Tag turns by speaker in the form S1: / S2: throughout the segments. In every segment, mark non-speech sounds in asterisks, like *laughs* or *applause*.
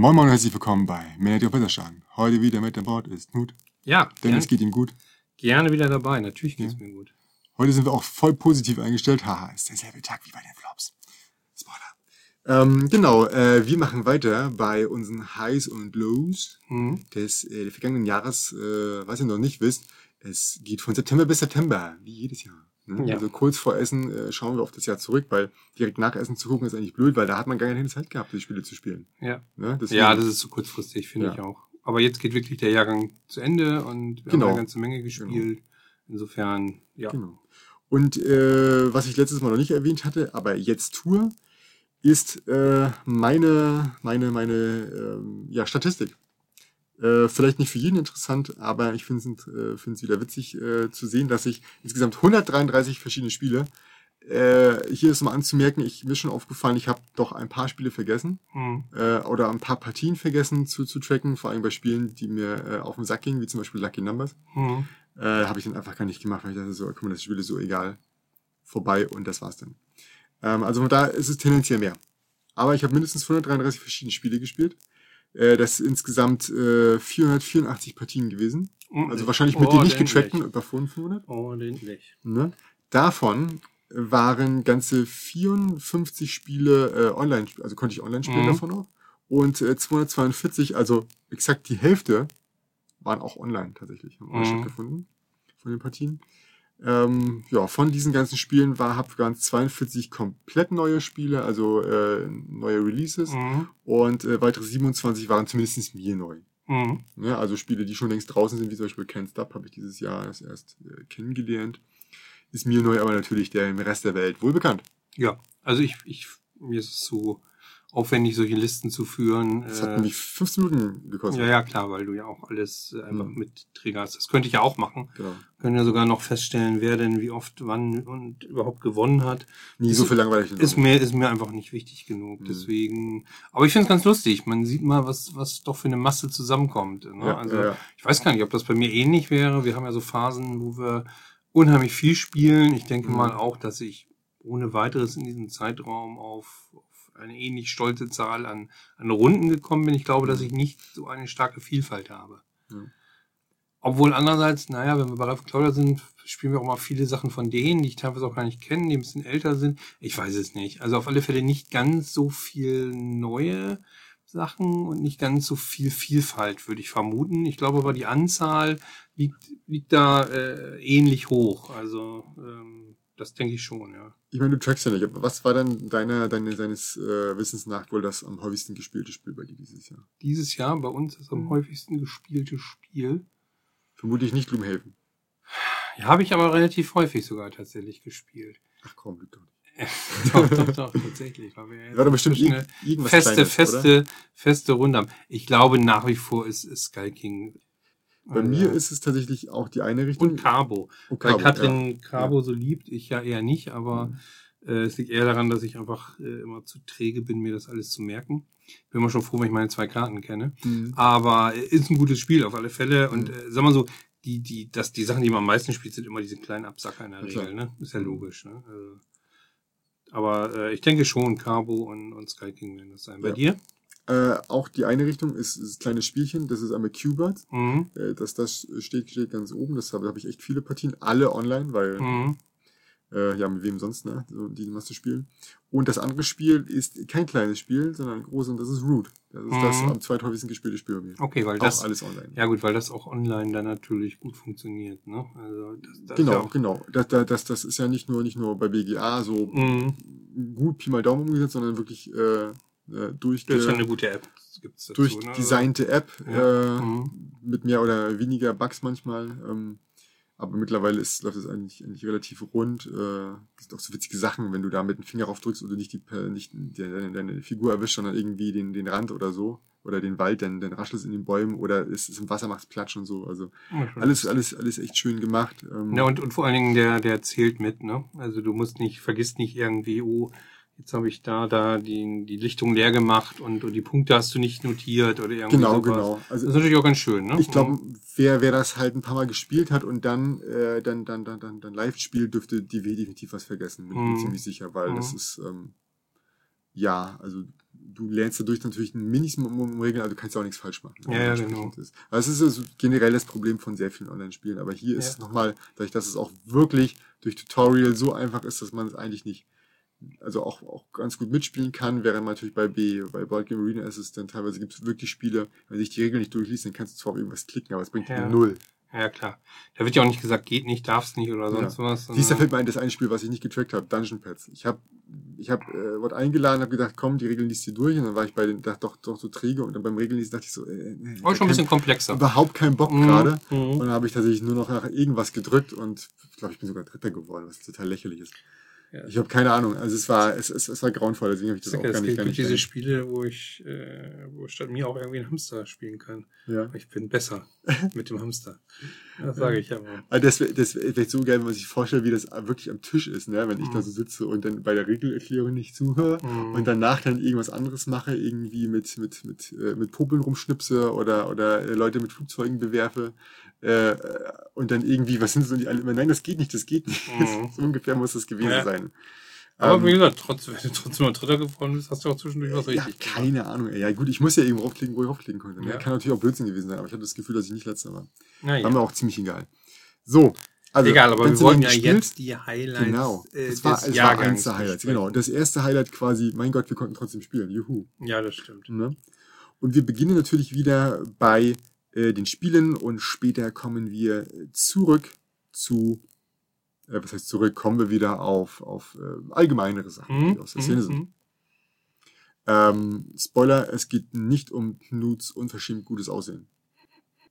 S1: Moin Moin und herzlich willkommen bei die auf Wetterschein. Heute wieder mit an Bord ist Knut.
S2: Ja,
S1: Denn es geht ihm gut.
S2: gerne wieder dabei. Natürlich geht's mir gut.
S1: Heute sind wir auch voll positiv eingestellt. Haha, ist derselbe Tag wie bei den Flops. Spoiler. Ähm, genau, äh, wir machen weiter bei unseren Highs und Lows
S2: Mhm.
S1: des äh, vergangenen Jahres. Äh, was ihr noch nicht wisst, es geht von September bis September, wie jedes Jahr. Ne?
S2: Ja.
S1: Also kurz vor Essen äh, schauen wir auf das Jahr zurück, weil direkt nach Essen zu gucken ist eigentlich blöd, weil da hat man gar keine Zeit gehabt, die Spiele zu spielen.
S2: Ja.
S1: Ne?
S2: Ja, das ist zu kurzfristig, finde
S1: Ja.
S2: ich auch. Aber jetzt geht wirklich der Jahrgang zu Ende und wir
S1: Genau.
S2: haben eine ganze Menge gespielt. Insofern, ja.
S1: Genau. Und äh, was ich letztes Mal noch nicht erwähnt hatte, aber jetzt tue, ist äh, meine, meine, meine ähm, ja, Statistik. Äh, vielleicht nicht für jeden interessant, aber ich finde es äh, find's wieder witzig äh, zu sehen, dass ich insgesamt 133 verschiedene Spiele. Äh, hier ist mal anzumerken, ich, mir ist schon aufgefallen, ich habe doch ein paar Spiele vergessen
S2: Mhm.
S1: äh, oder ein paar Partien vergessen zu, zu tracken, vor allem bei Spielen, die mir äh, auf den Sack gingen, wie zum Beispiel Lucky Numbers
S2: Mhm.
S1: äh, habe ich dann einfach gar nicht gemacht, weil ich dachte so, guck mal, das Spiel ist so egal. Vorbei und das war's dann. Ähm, also da ist es tendenziell mehr. Aber ich habe mindestens 133 verschiedene Spiele gespielt. Äh, das sind insgesamt äh, 484 Partien gewesen. Also wahrscheinlich mit den nicht
S2: Ordentlich.
S1: getrackten über 500.
S2: Ordentlich.
S1: Ne? Davon waren ganze 54 Spiele äh, online, also konnte ich online spielen
S2: Mhm.
S1: davon auch. Und äh, 242, also exakt die Hälfte, waren auch online tatsächlich, haben
S2: Mhm.
S1: stattgefunden von den Partien. Ähm, ja, von diesen ganzen Spielen war hab ganz 42 komplett neue Spiele, also äh, neue Releases.
S2: Mhm.
S1: Und äh, weitere 27 waren zumindest mir neu.
S2: Mhm.
S1: Ne? Also Spiele, die schon längst draußen sind, wie zum Beispiel Can't Stop, habe ich dieses Jahr erst, erst äh, kennengelernt. Ist mir neu, aber natürlich der im Rest der Welt wohl bekannt.
S2: Ja, also ich, ich, mir ist es so aufwendig, solche Listen zu führen.
S1: Das hat nämlich 15 Minuten gekostet.
S2: ja, ja, klar, weil du ja auch alles einfach
S1: Mhm.
S2: mit triggerst. Das könnte ich ja auch machen.
S1: Genau.
S2: Können ja sogar noch feststellen, wer denn wie oft, wann und überhaupt gewonnen hat.
S1: Nie so viel langweilig.
S2: Ist mir, ist mir einfach nicht wichtig genug.
S1: Mhm.
S2: Deswegen, aber ich finde es ganz lustig. Man sieht mal, was, was doch für eine Masse zusammenkommt. Ne?
S1: Ja,
S2: also,
S1: ja, ja.
S2: ich weiß gar nicht, ob das bei mir ähnlich wäre. Wir haben ja so Phasen, wo wir unheimlich viel spielen. Ich denke
S1: Mhm.
S2: mal auch, dass ich ohne weiteres in diesem Zeitraum auf eine ähnlich stolze Zahl an, an Runden gekommen bin. Ich glaube, dass ich nicht so eine starke Vielfalt habe.
S1: Mhm.
S2: Obwohl andererseits, naja, wenn wir bei Ralf Claudia sind, spielen wir auch mal viele Sachen von denen, die ich teilweise auch gar nicht kenne, die ein bisschen älter sind. Ich weiß es nicht. Also auf alle Fälle nicht ganz so viel neue Sachen und nicht ganz so viel Vielfalt, würde ich vermuten. Ich glaube aber, die Anzahl liegt, liegt da äh, ähnlich hoch. Also ähm, das denke ich schon, ja.
S1: Ich meine, du trackst ja nicht. Aber was war denn deiner, deine, deines äh, Wissens nach wohl das am häufigsten gespielte Spiel bei dir dieses Jahr?
S2: Dieses Jahr bei uns ist am
S1: Mhm.
S2: häufigsten gespielte Spiel.
S1: Vermutlich nicht Gloomhaven.
S2: Ja, habe ich aber relativ häufig sogar tatsächlich gespielt.
S1: Ach komm, Glück doch nicht. *laughs*
S2: doch, doch, doch, *laughs* tatsächlich. Weil wir ja
S1: War doch bestimmt irgendwas
S2: feste,
S1: Kleines, oder?
S2: feste, feste Runde haben. Ich glaube nach wie vor ist, ist Sky King.
S1: Bei
S2: Also,
S1: mir ist es tatsächlich auch die eine Richtung.
S2: und Carbo.
S1: Und
S2: Weil
S1: Cabo,
S2: Katrin Carbo so liebt, ich ja eher nicht, aber
S1: Mhm.
S2: äh, es liegt eher daran, dass ich einfach äh, immer zu träge bin, mir das alles zu merken. Bin immer schon froh, wenn ich meine zwei Karten kenne.
S1: Ja. Mhm.
S2: Aber äh, ist ein gutes Spiel auf alle Fälle. Und
S1: Mhm.
S2: äh, sag mal so, die, die, das, die Sachen, die man am meisten spielt, sind immer diese kleinen Absacker in der
S1: Ja, klar.
S2: Regel, ne? Ist ja
S1: Mhm.
S2: logisch, ne? Also, aber äh, ich denke schon, Carbo und, und Sky King werden das sein. Bei
S1: Ja.
S2: dir?
S1: Äh, auch die eine Richtung ist, ist ein kleines Spielchen. Das ist einmal Qbert.
S2: Mhm.
S1: Äh, das, das steht, steht ganz oben. Das habe hab ich echt viele Partien. Alle online, weil
S2: Mhm.
S1: Äh, ja, mit wem sonst, ne? So, die du spielen. Und das andere Spiel ist kein kleines Spiel, sondern ein großes und das ist Root. Das ist das
S2: Mhm.
S1: am zweithäufigsten gespielte Spiel bei mir.
S2: Okay, weil
S1: Auch
S2: das,
S1: alles online.
S2: ja gut, weil das auch online dann natürlich gut funktioniert, ne? Also das, das
S1: genau,
S2: ja
S1: genau. Das, das, das, das ist ja nicht nur, nicht nur bei BGA so
S2: Mhm.
S1: gut Pi mal Daumen umgesetzt, sondern wirklich äh, äh, durch,
S2: Das ist eine gute App. Das gibt's dazu,
S1: durch
S2: ne?
S1: designte App
S2: Ja.
S1: äh,
S2: Mhm.
S1: mit mehr oder weniger Bugs manchmal. Ähm, aber mittlerweile ist, läuft es eigentlich, eigentlich relativ rund. Äh, es sind auch so witzige Sachen, wenn du da mit dem Finger raufdrückst und du nicht die nicht deine, deine Figur erwischt, sondern irgendwie den, den Rand oder so. Oder den Wald, dann, dann raschelt es in den Bäumen oder es ist im Wasser, macht Platsch und so. Also
S2: schon.
S1: alles, alles, alles echt schön gemacht. Ähm,
S2: Ja, und, und vor allen Dingen, der, der zählt mit, ne? Also du musst nicht, vergisst nicht irgendwie, oh, jetzt habe ich da, da die, die Lichtung leer gemacht und, und die Punkte hast du nicht notiert oder irgendwie
S1: genau,
S2: sowas.
S1: genau.
S2: Das
S1: Also
S2: ist natürlich auch ganz schön, ne?
S1: Ich glaube, wer, wer das halt ein paar Mal gespielt hat und dann, äh, dann, dann, dann, dann, dann live spielt, dürfte die definitiv was vergessen. Bin ich mir
S2: Mhm.
S1: ziemlich sicher, weil das
S2: Mhm.
S1: ist, ähm, ja, also du lernst dadurch natürlich ein Minimum Regeln, aber du kannst auch nichts falsch machen.
S2: Ja, ja, genau.
S1: Ist. Also es ist also generell das Problem von sehr vielen Online-Spielen. Aber hier ist
S2: Ja.
S1: es nochmal, dadurch, dass es auch wirklich durch Tutorial so einfach ist, dass man es eigentlich nicht, also auch, auch ganz gut mitspielen kann, während man natürlich bei B, bei Board Game Arena ist es dann teilweise gibt es wirklich Spiele, wenn sich die Regeln nicht durchliest, dann kannst du zwar auf irgendwas klicken, aber es bringt dir
S2: Ja.
S1: null.
S2: Ja, klar. Da wird ja auch nicht gesagt, geht nicht, darfst nicht oder sonst was.
S1: Du, da
S2: sondern-
S1: fällt mir ein, das eine Spiel, was ich nicht getrackt habe, Dungeon Pads. Ich habe ich hab, äh, wurde eingeladen, habe gedacht, komm, die Regeln liest du durch. Und dann war ich bei den, dachte, doch, doch so träge. Und dann beim Regeln dachte ich so, äh, nee,
S2: Aber schon ein bisschen komplexer.
S1: überhaupt keinen Bock
S2: Mhm,
S1: gerade.
S2: mhm.
S1: Und dann habe ich tatsächlich nur noch nach irgendwas gedrückt und ich glaube, ich bin sogar Dritter geworden, was total lächerlich ist.
S2: Ja.
S1: Ich habe keine Ahnung. Also es war, es, es, es war grauenvoll, deswegen habe ich das auch
S2: Es
S1: gar nicht,
S2: gibt
S1: gar nicht.
S2: diese Spiele, wo ich, äh, wo ich statt mir auch irgendwie einen Hamster spielen kann.
S1: ja.
S2: Ich bin besser *laughs* mit dem Hamster. Das sage ich aber.
S1: Also das wäre das wär vielleicht so geil, wenn man sich vorstellt, wie das wirklich am Tisch ist, ne? wenn ich
S2: Mhm.
S1: da so sitze und dann bei der Regelerklärung nicht zuhöre
S2: Mhm.
S1: und danach dann irgendwas anderes mache, irgendwie mit, mit, mit, äh, mit Popeln rumschnipse oder, oder äh, Leute mit Flugzeugen bewerfe äh, und dann irgendwie, was sind so die alle immer, nein, das geht nicht, das geht nicht.
S2: Mhm. *laughs*
S1: so ungefähr muss das gewesen
S2: Ja.
S1: sein.
S2: Aber
S1: Ähm,
S2: wie gesagt, trotz, *laughs* wenn du trotzdem mal Dritter geworden bist, hast du auch zwischendurch was
S1: ja,
S2: richtig
S1: keine Ahnung. ey. Ja gut, ich muss ja irgendwo raufklicken, wo ich raufklicken konnte. Ne?
S2: Ja.
S1: Kann natürlich auch Blödsinn gewesen sein, aber ich hatte das Gefühl, dass ich nicht letzter war.
S2: Naja.
S1: War mir auch ziemlich egal. So, also
S2: Egal, aber wir wollen ja
S1: gespielt-
S2: jetzt die Highlights
S1: Genau.
S2: äh,
S1: Das war,
S2: des
S1: es war eins der Highlights. Genau. Das erste Highlight quasi, mein Gott, wir konnten trotzdem spielen. Juhu.
S2: Ja, das stimmt.
S1: Ne? Und wir beginnen natürlich wieder bei äh, den Spielen und später kommen wir zurück zu, äh, was heißt zurück, kommen wir wieder auf, auf äh, allgemeinere Sachen, die
S2: Hm?
S1: aus der Szene
S2: Hm?
S1: sind.
S2: Hm?
S1: Ähm, Spoiler, es geht nicht um Knuts unverschämt gutes Aussehen.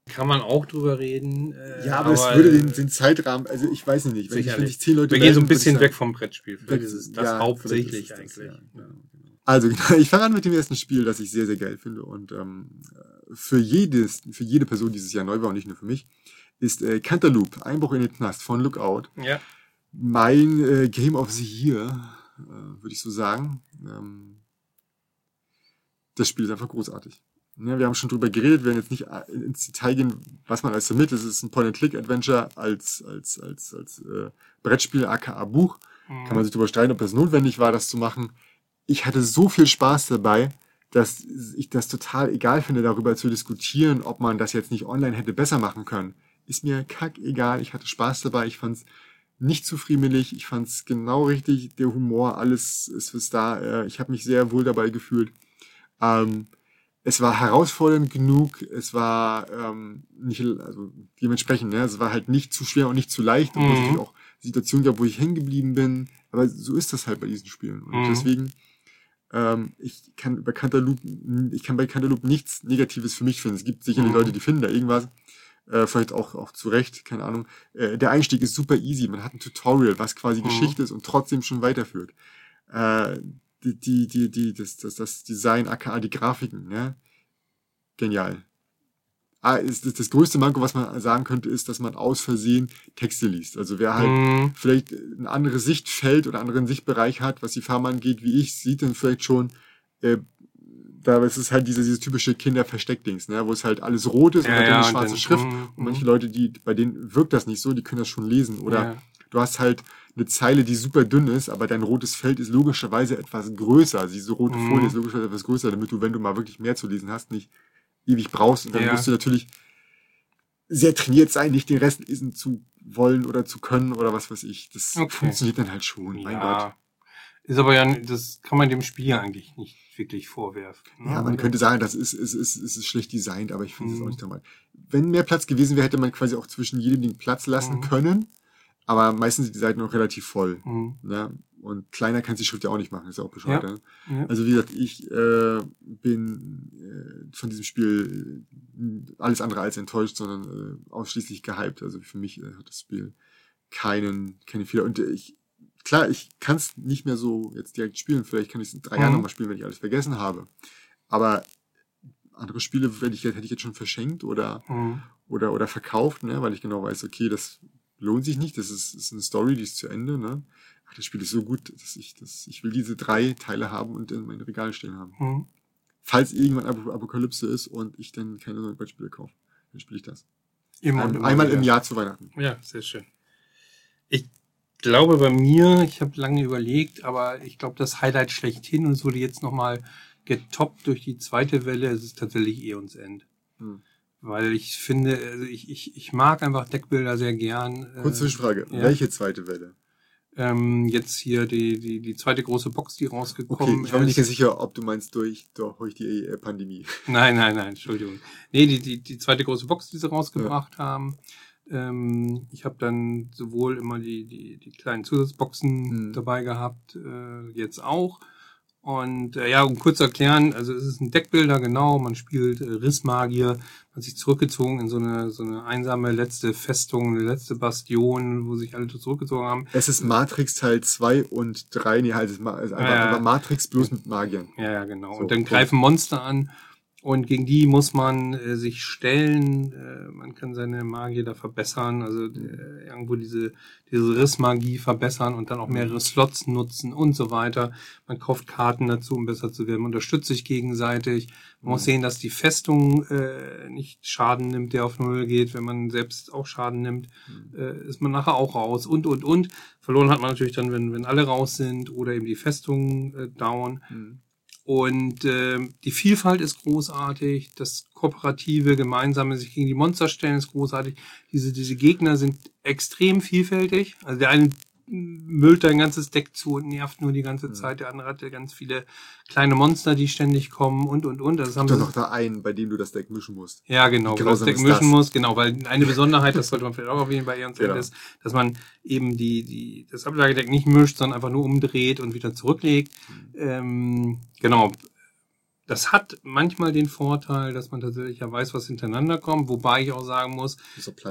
S2: Kann man auch drüber reden. Äh,
S1: Ja, aber, es würde
S2: äh,
S1: den, den Zeitrahmen, also ich weiß nicht, wenn ich, wenn ich zehn Leute
S2: Wir gehen so ein bisschen weg vom Brettspiel. Vielleicht ist es das
S1: Ja,
S2: hauptsächlich
S1: ist es
S2: eigentlich.
S1: das, ja. Genau, genau. Also genau, ich fange an mit dem ersten Spiel, das ich sehr, sehr geil finde. Und ähm, für jedes, für jede Person dieses Jahr neu war und nicht nur für mich, ist äh, Cantaloupe, Einbruch in den Knast von Lookout.
S2: ja.
S1: Mein äh, Game of the Year, äh, würde ich so sagen. Ähm, das Spiel ist einfach großartig. Ne, wir haben schon drüber geredet, wir werden jetzt nicht äh, ins Detail gehen, was man alles damit. Es ist ein Point-and-Click-Adventure als, als, als, als äh, Brettspiel, aka Buch.
S2: Mhm.
S1: Kann man sich darüber streiten, ob das notwendig war, das zu machen. Ich hatte so viel Spaß dabei, dass ich das total egal finde, darüber zu diskutieren, ob man das jetzt nicht online hätte besser machen können. Ist mir kack egal. Ich hatte Spaß dabei. Ich fand's nicht zu friemelig. Ich fand's genau richtig. Der Humor, alles ist was da. Äh, Ich habe mich sehr wohl dabei gefühlt. Ähm, es war herausfordernd genug. Es war ähm, nicht, also dementsprechend, ne? es war halt nicht zu schwer und nicht zu leicht. Und
S2: Mhm.
S1: es natürlich auch Situationen gab, wo ich hängen geblieben bin. Aber so ist das halt bei diesen Spielen. Und
S2: Mhm.
S1: deswegen, ähm, ich kann bei Cantaloupe, ich kann bei Cantaloupe nichts Negatives für mich finden. Es gibt sicherlich
S2: Mhm.
S1: Leute, die finden da irgendwas. Äh, vielleicht auch, auch zu Recht, keine Ahnung. Äh, der Einstieg ist super easy. Man hat ein Tutorial, was quasi
S2: Mhm.
S1: Geschichte ist und trotzdem schon weiterführt. Äh, die, die, die, die, das, das, das Design, aka die Grafiken, ne? Genial. Ah, ist das, größte Manko, was man sagen könnte, ist, dass man aus Versehen Texte liest. Also wer halt
S2: Mhm.
S1: vielleicht ein anderes Sichtfeld oder einen anderen Sichtbereich hat, was die Farbe angeht, wie ich, sieht dann vielleicht schon, äh, da ist es halt diese, dieses typische Kinderversteckdings, ne, wo es halt alles rot ist und
S2: Ja,
S1: hat dann
S2: ja,
S1: eine
S2: und
S1: schwarze Schrift.
S2: mhm,
S1: Und manche
S2: mhm.
S1: Leute, die, bei denen wirkt das nicht so, die können das schon lesen. Oder
S2: Ja.
S1: du hast halt eine Zeile, die super dünn ist, aber dein rotes Feld ist logischerweise etwas größer. Also diese rote
S2: Mhm.
S1: Folie ist logischerweise etwas größer, damit du, wenn du mal wirklich mehr zu lesen hast, nicht ewig brauchst. Und dann
S2: Ja.
S1: musst du natürlich sehr trainiert sein, nicht den Rest lesen zu wollen oder zu können oder was weiß ich. Das
S2: Okay.
S1: funktioniert dann halt schon, mein Gott.
S2: ja. Ist aber ja, das kann man dem Spiel eigentlich nicht wirklich vorwerfen. ne?
S1: Ja, man könnte sagen, das ist, ist, ist, ist schlecht designt, aber ich finde es
S2: Mhm.
S1: auch nicht normal. Wenn mehr Platz gewesen wäre, hätte man quasi auch zwischen jedem Ding Platz lassen
S2: Mhm.
S1: können. Aber meistens sind die Seiten noch relativ voll.
S2: Mhm.
S1: Ne? Und kleiner kannst du die Schrift ja auch nicht machen, ist ja auch bescheuert.
S2: Ja.
S1: Ne?
S2: Ja.
S1: Also wie gesagt, ich äh, bin äh, von diesem Spiel äh, alles andere als enttäuscht, sondern äh, ausschließlich gehypt. Also für mich äh, hat das Spiel keinen, keine Fehler. Und äh, ich, klar, ich kann es nicht mehr so jetzt direkt spielen. Vielleicht kann ich es in drei
S2: Mhm.
S1: Jahren nochmal spielen, wenn ich alles vergessen habe. Aber andere Spiele hätte ich, hätte ich jetzt schon verschenkt oder,
S2: Mhm.
S1: oder, oder verkauft, ne? weil ich genau weiß, okay, das lohnt sich nicht. Das ist, ist eine Story, die ist zu Ende. Ne? Ach, das Spiel ist so gut, dass ich, dass ich will diese drei Teile haben und in mein Regal stehen haben.
S2: Mhm.
S1: Falls irgendwann Ap Apokalypse ist und ich dann keine neuen Brettspiele kaufe, dann spiele ich das.
S2: Immer
S1: Ein, einmal
S2: wieder.
S1: im Jahr zu Weihnachten.
S2: Ja, sehr schön. Ich glaube bei mir, ich habe lange überlegt, aber ich glaube das Highlight schlechthin und es wurde jetzt nochmal getoppt durch die zweite Welle. Es ist tatsächlich Eons End.
S1: Hm.
S2: Weil ich finde, also ich, ich, ich mag einfach Deckbilder sehr gern.
S1: Kurze
S2: Äh,
S1: Zwischenfrage.
S2: ja.
S1: Welche zweite Welle?
S2: ähm, jetzt hier die, die, die zweite große Box, die
S1: Okay,
S2: rausgekommen
S1: ich war mir nicht ganz sicher, ob du meinst durch, durch die äh, Pandemie. *laughs*
S2: Nein, nein, nein, Entschuldigung. Nee, die, die, die zweite große Box, die sie rausgebracht haben. Ähm, ich habe dann sowohl immer die, die, die kleinen Zusatzboxen
S1: Mhm.
S2: dabei gehabt, äh, jetzt auch. Und äh, ja, um kurz zu erklären, also es ist ein Deckbilder, genau, man spielt äh, Rissmagier, man hat sich zurückgezogen in so eine, so eine einsame letzte Festung, eine letzte Bastion, wo sich alle zurückgezogen haben.
S1: Es ist Matrix Teil 2 und 3, nee, halt, es ist einfach,
S2: Ja,
S1: einfach Matrix bloß mit Magiern.
S2: Ja, ja, genau.
S1: So,
S2: und dann greifen Monster an und gegen die muss man äh, sich stellen. Äh, man kann seine Magie da verbessern, also äh, irgendwo diese, diese Rissmagie verbessern und dann auch mehrere Slots nutzen und so weiter. Man kauft Karten dazu, um besser zu werden. Man unterstützt sich gegenseitig. Man muss sehen, dass die Festung äh, nicht Schaden nimmt, der auf Null geht. Wenn man selbst auch Schaden nimmt, äh, ist man nachher auch raus und, und, und. Verloren hat man natürlich dann, wenn, wenn alle raus sind oder eben die Festung äh, down.
S1: Mhm.
S2: Und ähm, die Vielfalt ist großartig, das kooperative, gemeinsame sich gegen die Monster stellen ist großartig. Diese, diese Gegner sind extrem vielfältig. Also der eine müllt ein ganzes Deck zu und nervt nur die ganze
S1: Mhm.
S2: Zeit. Der andere hat ja ganz viele kleine Monster, die ständig kommen und und und. Das haben sie
S1: noch da einen, bei dem du das Deck mischen musst.
S2: ja, genau, weil das Deck mischen
S1: das?
S2: muss, genau, weil eine Besonderheit, das sollte man vielleicht auch erwähnen bei Eons
S1: Genau.
S2: End ist, dass man eben die, die, das Ablagedeck nicht mischt, sondern einfach nur umdreht und wieder zurücklegt.
S1: Mhm.
S2: Ähm, genau. Das hat manchmal den Vorteil, dass man tatsächlich ja weiß, was hintereinander kommt, wobei ich auch sagen muss,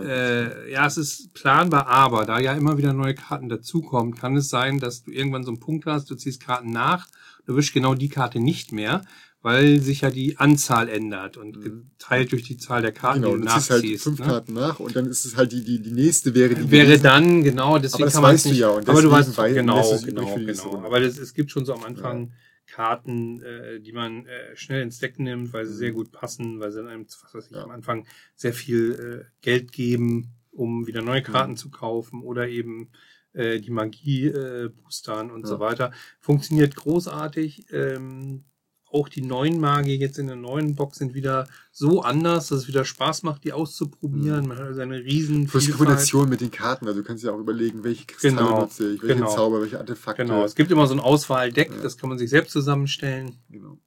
S2: äh, ja, es ist planbar, aber da ja immer wieder neue Karten dazukommen, kann es sein, dass du irgendwann so einen Punkt hast, du ziehst Karten nach, du wischst genau die Karte nicht mehr, weil sich ja die Anzahl ändert und geteilt durch die Zahl der Karten,
S1: genau,
S2: die
S1: du
S2: du
S1: ziehst halt
S2: nachziehst.
S1: fünf
S2: ne?
S1: Karten nach und dann ist es halt die, die, die nächste wäre die
S2: Wäre
S1: gewesen.
S2: dann, genau, deswegen
S1: Aber das
S2: kann man
S1: weißt
S2: nicht.
S1: du ja und
S2: aber du weißt,
S1: wei-
S2: genau, genau,
S1: nächste
S2: genau. Aber das, es gibt schon so am Anfang Karten, äh, die man äh, schnell ins Deck nimmt, weil sie sehr gut passen, weil sie einem, was weiß ich,
S1: Mhm. Ja.
S2: am Anfang sehr viel äh, Geld geben, um wieder neue Karten
S1: Mhm.
S2: zu kaufen oder eben äh, die Magie äh, boostern und
S1: Ja.
S2: so weiter. Funktioniert großartig. Ähm, auch die neuen Magier jetzt in der neuen Box sind wieder so anders, dass es wieder Spaß macht, die auszuprobieren. Man hat also eine riesen
S1: Mhm. Plus die. Kombination mit den Karten, also du kannst ja auch überlegen, welche Kristalle
S2: Genau,
S1: nutze ich, welche
S2: genau.
S1: Zauber, welche Artefakte.
S2: Genau, es gibt immer so ein Auswahldeck,
S1: Ja.
S2: das kann man sich selbst zusammenstellen
S1: Genau.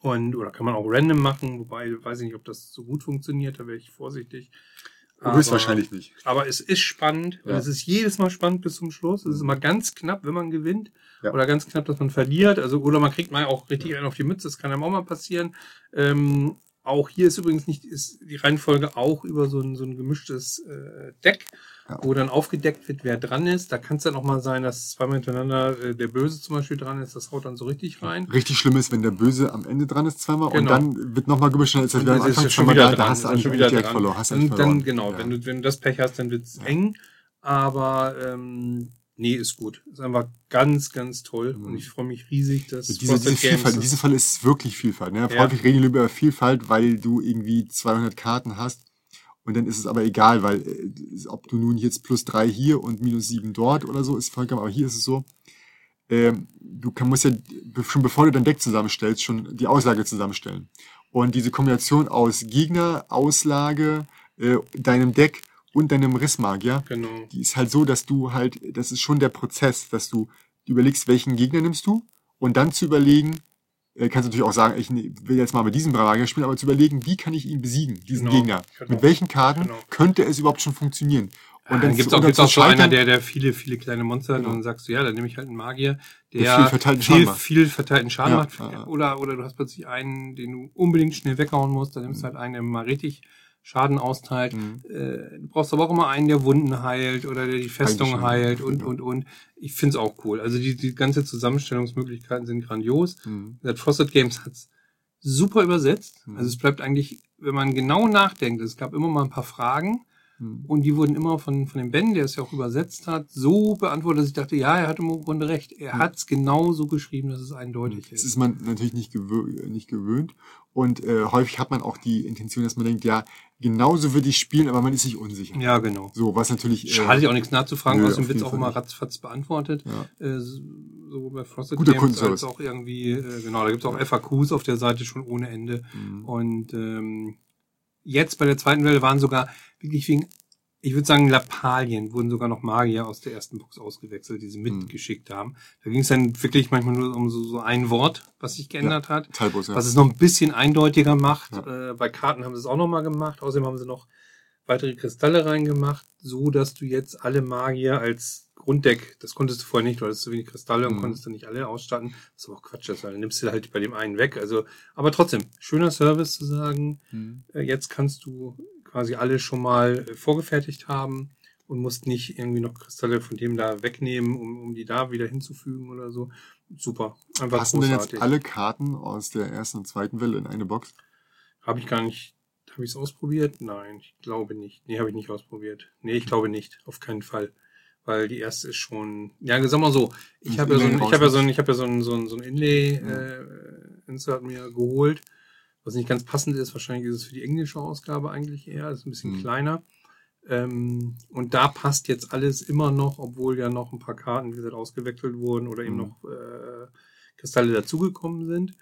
S2: und oder kann man auch random machen, wobei weiß ich nicht, ob das so gut funktioniert, da wäre ich vorsichtig.
S1: Höchstwahrscheinlich nicht.
S2: Aber es ist spannend und
S1: Ja.
S2: es ist jedes Mal spannend bis zum Schluss. Es ist immer ganz knapp, wenn man gewinnt
S1: Ja.
S2: oder ganz knapp, dass man verliert. Also oder man kriegt mal auch richtig einen auf die Mütze. Das kann einem auch mal passieren. Ähm, auch hier ist übrigens nicht ist die Reihenfolge auch über so ein, so ein gemischtes äh, Deck,
S1: Ja.
S2: wo dann aufgedeckt wird, wer dran ist. Da kann es dann auch mal sein, dass zweimal hintereinander äh, der Böse zum Beispiel dran ist. Das haut dann so richtig rein.
S1: Richtig schlimm ist, wenn der Böse am Ende dran ist zweimal und
S2: Genau.
S1: dann wird nochmal gemischt, dann ist er wieder am
S2: Und
S1: Anfang schon mal da, hast du
S2: wieder
S1: direkt verloren. Hast
S2: und dann,
S1: verloren.
S2: genau,
S1: Ja.
S2: wenn, du, wenn du das Pech hast, dann wird's eng. Aber ähm, nee, ist gut. Ist einfach ganz, ganz toll.
S1: Mhm.
S2: Und ich freue mich riesig, dass
S1: Diese, diese Vielfalt, in diesem Fall ist es wirklich Vielfalt. Ne?
S2: Ja.
S1: Häufig reden die über Vielfalt, weil du irgendwie 200 Karten hast und dann ist es aber egal, weil äh, ob du nun jetzt plus drei hier und minus sieben dort oder so, ist vollkommen, aber hier ist es so, ähm, du kann, musst ja schon bevor du dein Deck zusammenstellst, schon die Auslage zusammenstellen. Und diese Kombination aus Gegner, Auslage, äh, deinem Deck und deinem Rissmagier,
S2: Genau.
S1: die ist halt so, dass du halt, das ist schon der Prozess, dass du überlegst, welchen Gegner nimmst du und dann zu überlegen, äh, kannst du natürlich auch sagen, ich ne- will jetzt mal mit diesem Magier spielen, aber zu überlegen, wie kann ich ihn besiegen, diesen
S2: Genau,
S1: Gegner?
S2: genau.
S1: Mit welchen Karten
S2: Genau.
S1: könnte es überhaupt schon funktionieren?
S2: Und dann gibt's auch,
S1: und
S2: gibt's
S1: zu
S2: auch so einer, der, der viele, viele kleine Monster hat
S1: Genau.
S2: und dann sagst du, ja, dann nehme ich halt einen Magier,
S1: Der
S2: der
S1: viel verteilten
S2: viel,
S1: Schaden macht.
S2: viel verteilten Schaden
S1: Ja,
S2: macht.
S1: ja, ja.
S2: Oder, oder du hast plötzlich einen, den du unbedingt schnell weghauen musst, dann
S1: Mhm.
S2: nimmst du halt einen, der mal richtig Schaden austeilt.
S1: Mhm.
S2: Äh, du brauchst aber auch immer einen, der Wunden heilt oder der die Festung heilt und, und, und. Ich find's auch cool. Also die, die ganze Zusammenstellungsmöglichkeiten sind grandios.
S1: Mhm.
S2: Das Frosted Games hat's super übersetzt.
S1: Mhm.
S2: Also es bleibt eigentlich, wenn man genau nachdenkt, es gab immer mal ein paar Fragen,
S1: Hm.
S2: Und die wurden immer von, von dem Ben, der es ja auch übersetzt hat, so beantwortet, dass ich dachte, ja, er hat im Grunde recht. Er
S1: Hm.
S2: hat es genau so geschrieben, dass es eindeutig
S1: Das
S2: ist.
S1: ist man natürlich nicht, gewö nicht gewöhnt. Und äh, häufig hat man auch die Intention, dass man denkt, ja, genauso würde ich spielen, aber man ist sich unsicher.
S2: Ja, genau.
S1: So, was natürlich. äh,
S2: Schadet ja auch nichts nachzufragen,
S1: nö,
S2: außerdem wird es auch immer ratzfatz beantwortet.
S1: Ja.
S2: Äh, so bei Frosted
S1: Guter
S2: Games als auch irgendwie, äh, genau, da gibt es auch FAQs auf der Seite schon ohne Ende.
S1: Mhm.
S2: Und ähm, jetzt bei der zweiten Welle waren sogar wirklich wegen, ich würde sagen, Lappalien wurden sogar noch Magier aus der ersten Box ausgewechselt, die sie
S1: Mhm.
S2: mitgeschickt haben. Da ging es dann wirklich manchmal nur um so, so ein Wort, was sich geändert hat.
S1: Talbos, ja.
S2: Was es noch ein bisschen eindeutiger macht.
S1: Ja.
S2: Äh, bei Karten haben sie es auch nochmal gemacht. Außerdem haben sie noch weitere Kristalle reingemacht, so dass du jetzt alle Magier als Grunddeck, das konntest du vorher nicht, du hattest zu wenig Kristalle und
S1: Mhm.
S2: konntest dann nicht alle ausstatten. Das ist aber auch Quatsch, das, weil dann nimmst du halt bei dem einen weg. Also, aber trotzdem, schöner Service zu sagen,
S1: Mhm.
S2: äh, jetzt kannst du quasi alle schon mal äh, vorgefertigt haben und musst nicht irgendwie noch Kristalle von dem da wegnehmen, um, um die da wieder hinzufügen oder so. Super. Einfach
S1: Passen denn
S2: großartig.
S1: jetzt alle Karten aus der ersten und zweiten Welle in eine Box?
S2: Habe ich gar nicht. Habe ich es ausprobiert? Nein, ich glaube nicht. Nee, habe ich nicht ausprobiert. Nee, ich glaube nicht. Auf keinen Fall. Weil die erste ist schon. Ja, sag mal so. Ich habe ja so ein,
S1: Inlay
S2: ich habe ja so ein, ich habe ja so ein, so ein, so ein Inlay
S1: Ja.
S2: äh, Insert mir geholt. Was nicht ganz passend ist. Wahrscheinlich ist es für die englische Ausgabe eigentlich eher. Ist ein bisschen
S1: Mhm.
S2: kleiner. Ähm, und da passt jetzt alles immer noch, obwohl ja noch ein paar Karten, wie gesagt, ausgewechselt wurden oder eben
S1: Mhm.
S2: noch äh, Kristalle dazugekommen sind.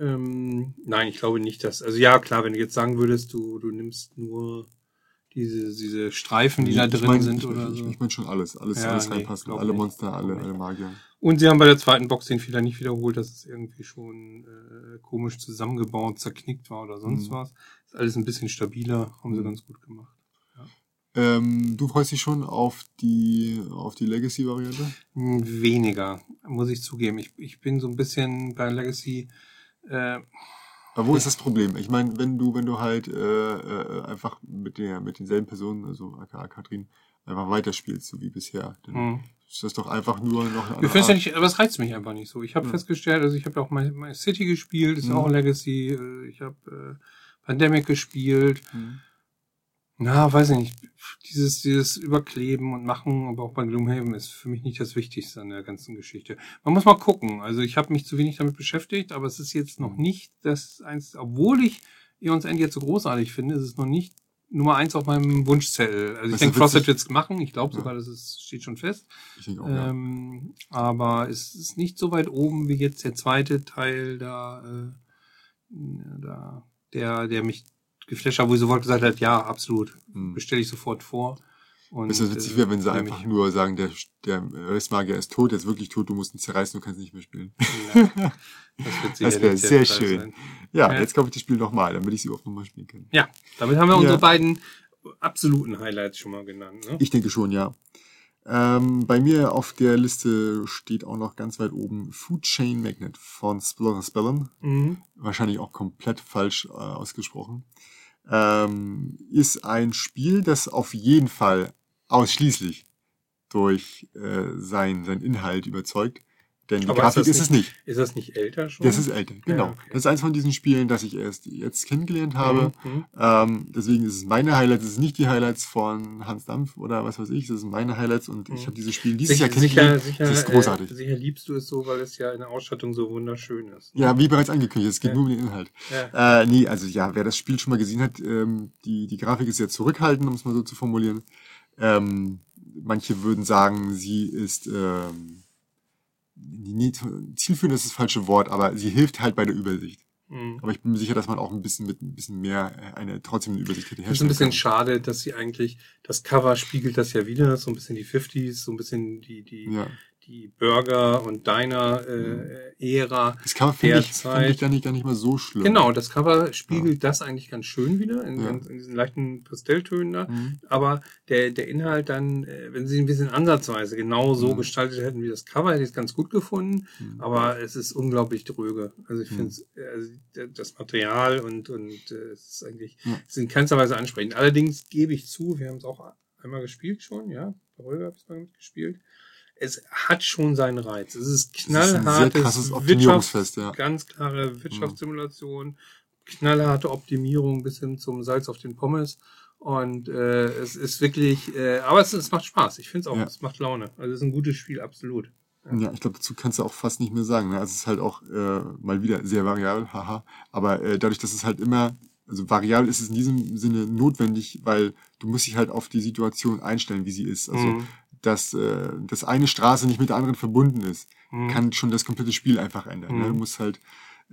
S2: Ähm, nein, ich glaube nicht, dass. Also ja, klar, wenn du jetzt sagen würdest, du, du nimmst nur diese, diese Streifen, die da
S1: ich
S2: drin
S1: mein,
S2: sind
S1: ich,
S2: oder
S1: ich,
S2: so.
S1: ich meine schon alles. Alles,
S2: Ja,
S1: alles
S2: nee,
S1: reinpassen. Alle
S2: nicht.
S1: Monster, alle, alle. Magier.
S2: Und sie haben bei der zweiten Box den Fehler nicht wiederholt, dass es irgendwie schon äh, komisch zusammengebaut, zerknickt war oder sonst
S1: Mhm.
S2: was. Ist alles ein bisschen stabiler, haben sie
S1: Mhm.
S2: ganz gut gemacht.
S1: Ähm, du freust dich schon auf die, auf die Legacy-Variante?
S2: Hm, Weniger, muss ich zugeben. Ich, ich bin so ein bisschen bei Legacy. Äh,
S1: Aber wo ist das Problem? Ich meine, wenn du, wenn du halt äh, äh, einfach mit der, mit denselben Personen, also aka Katrin, einfach weiterspielst, so wie bisher, dann
S2: hm.
S1: Ist das doch einfach nur noch eine
S2: Ich ja nicht, aber es reizt mich einfach nicht so. Ich habe
S1: Ja.
S2: festgestellt, also ich habe ja auch My, My City gespielt, ist
S1: Mhm.
S2: auch ein Legacy. äh, Ich habe äh, Pandemic gespielt.
S1: Hm.
S2: Na, weiß ich nicht. Dieses, dieses Überkleben und Machen, aber auch bei Gloomhaven ist für mich nicht das Wichtigste an der ganzen Geschichte. Man muss mal gucken. Also ich habe mich zu wenig damit beschäftigt, aber es ist jetzt noch nicht das eins, obwohl ich Eons End jetzt so großartig finde, ist es noch nicht Nummer eins auf meinem Wunschzettel. Also ich denke,
S1: ja witzig-
S2: wird's machen. Ich glaube
S1: Ja.
S2: sogar, das ist, steht schon fest.
S1: Ich denke auch, ja.
S2: Ähm, aber es ist nicht so weit oben wie jetzt der zweite Teil da, äh, da der, der mich geflasht hat, wo ich sofort gesagt hat, ja, absolut,
S1: Hm.
S2: bestelle ich sofort vor. Und,
S1: Es ist witzig,
S2: äh,
S1: wäre, wenn sie
S2: nehm
S1: einfach nur sagen, der, der Restmagier ist tot, der ist wirklich tot, du musst ihn zerreißen, du kannst nicht mehr spielen.
S2: Ja, *laughs* das
S1: Das wäre sehr schön. Ja,
S2: Ja.
S1: jetzt kaufe ich das Spiel nochmal, damit ich sie überhaupt nochmal spielen kann.
S2: Ja, damit haben wir
S1: Ja.
S2: unsere beiden absoluten Highlights schon mal genannt. Ne?
S1: Ich denke schon, ja. Ähm, bei mir auf der Liste steht auch noch ganz weit oben Food Chain Magnet von Splotter Spellen.
S2: Mhm.
S1: Wahrscheinlich auch komplett falsch äh, ausgesprochen. Ähm, ist ein Spiel, das auf jeden Fall ausschließlich durch äh, sein, sein Inhalt überzeugt. Denn die
S2: Aber ist
S1: Grafik
S2: das
S1: ist es nicht.
S2: Ist das nicht älter schon?
S1: Das ist älter, genau.
S2: okay.
S1: Das ist eins von diesen Spielen, das ich erst jetzt kennengelernt habe.
S2: Mhm.
S1: Ähm, deswegen ist es meine Highlights, es ist nicht die Highlights von Hans Dampf oder was weiß ich, das sind meine Highlights und ich
S2: Mhm.
S1: habe dieses Spiel dieses
S2: Sicher,
S1: Jahr kennengelernt.
S2: sicher,
S1: das ist großartig.
S2: Äh, sicher liebst du es so, weil es ja in der Ausstattung so wunderschön ist.
S1: Ja, wie bereits angekündigt, es geht
S2: Ja.
S1: nur um den Inhalt.
S2: Ja.
S1: Äh, nee, also ja, wer das Spiel schon mal gesehen hat, ähm, die, die Grafik ist sehr zurückhaltend, um es mal so zu formulieren. Ähm, manche würden sagen, sie ist ähm, nie- zielführend ist das falsche Wort, aber sie hilft halt bei der Übersicht.
S2: Mhm.
S1: Aber ich bin mir sicher, dass man auch ein bisschen mit ein bisschen mehr äh, eine trotzdem eine Übersicht hätte
S2: Das ist ein bisschen schade, dass sie eigentlich, das Cover spiegelt das ja wieder, so ein bisschen die 50s, so ein bisschen die, die.
S1: Ja.
S2: Die Burger- und Diner-Ära.
S1: Das Cover finde ich, finde ich gar nicht, gar nicht mal so schlimm.
S2: genau, das Cover spiegelt das eigentlich ganz schön wieder, in,
S1: Ja.
S2: ganz- in diesen leichten Pastelltönen da.
S1: Mhm.
S2: Aber der, der Inhalt dann, äh, wenn sie ein bisschen ansatzweise genau so
S1: Mhm.
S2: gestaltet hätten wie das Cover, hätte ich es ganz gut gefunden.
S1: Mhm.
S2: Aber es ist unglaublich dröge. Also ich
S1: Mhm.
S2: finde also d- das Material und, und äh, es ist eigentlich
S1: Ja.
S2: es ist in keinster Weise ansprechend. Allerdings gebe ich zu, wir haben es auch einmal gespielt schon, ja. Röger habe ich es mal mitgespielt. Es hat schon seinen Reiz. Es ist
S1: ist
S2: knallhartes
S1: sehr krasses
S2: Wirtschafts-
S1: ja.
S2: ganz klare Wirtschaftssimulation, knallharte Optimierung bis hin zum Salz auf den Pommes. Und äh, es ist wirklich, äh, aber es, es macht Spaß. Ich finde es auch,
S1: Ja.
S2: es macht Laune. Also es ist ein gutes Spiel, absolut.
S1: Ja, ich glaube, dazu kannst du auch fast nicht mehr sagen. Ne? Also es ist halt auch äh, mal wieder sehr variabel, *laughs* haha. Aber äh, dadurch, dass es halt immer, also variabel ist es in diesem Sinne notwendig, weil du musst dich halt auf die Situation einstellen, wie sie ist. Also
S2: Mhm.
S1: Dass, äh, dass eine Straße nicht mit der anderen verbunden ist,
S2: Mhm.
S1: kann schon das komplette Spiel einfach ändern. Ne?
S2: Mhm.
S1: Du musst halt,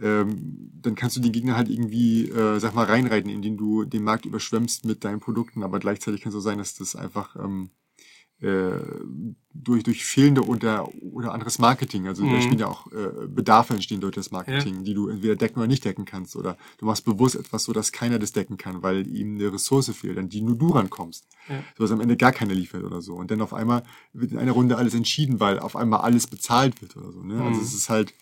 S1: ähm, dann kannst du den Gegner halt irgendwie, äh, sag mal, reinreiten, indem du den Markt überschwemmst mit deinen Produkten, aber gleichzeitig kann es auch sein, dass das einfach ähm, äh, durch, durch fehlende oder, oder anderes Marketing, also da
S2: Mhm.
S1: spielen ja auch äh, Bedarfe entstehen durch das Marketing, die du entweder decken oder nicht decken kannst, oder du machst bewusst etwas so, dass keiner das decken kann, weil ihm eine Ressource fehlt, an die nur du rankommst.
S2: Ja.
S1: So dass am Ende gar keiner liefert oder so. Und dann auf einmal wird in einer Runde alles entschieden, weil auf einmal alles bezahlt wird oder so. Ne? Also
S2: Mhm.
S1: es ist halt,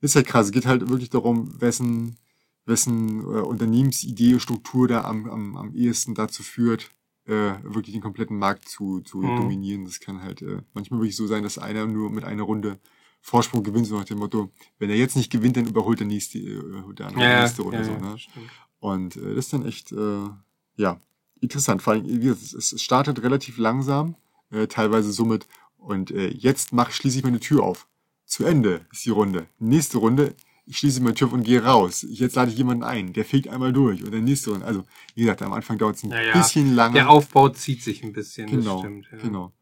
S1: ist halt krass. Es geht halt wirklich darum, wessen, wessen äh, Unternehmensidee, Struktur da am, am, am ehesten dazu führt, äh, wirklich den kompletten Markt zu, zu
S2: Mhm.
S1: dominieren. Das kann halt äh, manchmal wirklich so sein, dass einer nur mit einer Runde Vorsprung gewinnt, so nach dem Motto, wenn er jetzt nicht gewinnt, dann überholt der nächste, äh, der andere
S2: Ja,
S1: nächste oder
S2: ja,
S1: so. Ne?
S2: stimmt.
S1: Und äh, das ist dann echt, äh, ja, interessant. Vor allem, wie gesagt, es, es startet relativ langsam, äh, teilweise somit. Und äh, jetzt mach, schließe ich meine Tür auf. Zu Ende ist die Runde. Nächste Runde, ich schließe meine Tür und gehe raus. Jetzt lade ich jemanden ein, der fegt einmal durch. Und dann nächste. Also, wie gesagt, am Anfang dauert es ein
S2: Ja, ja.
S1: bisschen lange.
S2: Der Aufbau zieht sich ein bisschen,
S1: Genau,
S2: das stimmt. Ja.
S1: genau.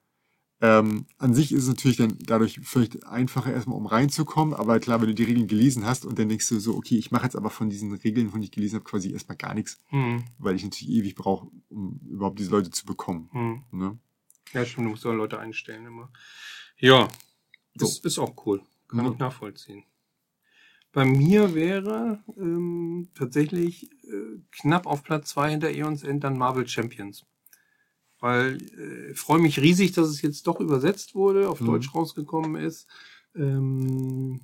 S1: Ähm, an sich ist es natürlich dann dadurch vielleicht einfacher erstmal, um reinzukommen, aber klar, wenn du die Regeln gelesen hast und dann denkst du so, okay, ich mache jetzt aber von diesen Regeln, von die ich gelesen habe, quasi erstmal gar nichts,
S2: Hm,
S1: weil ich natürlich ewig brauche, um überhaupt diese Leute zu bekommen.
S2: hm.
S1: Ne?
S2: Ja, stimmt, du musst auch Leute einstellen immer. Ja, das ist auch cool. Kann
S1: Ja.
S2: ich nachvollziehen. Bei mir wäre ähm, tatsächlich äh, knapp auf Platz zwei hinter Eons End dann Marvel Champions. Weil äh, ich freue mich riesig, dass es jetzt doch übersetzt wurde, auf
S1: Mhm.
S2: Deutsch rausgekommen ist. Ähm,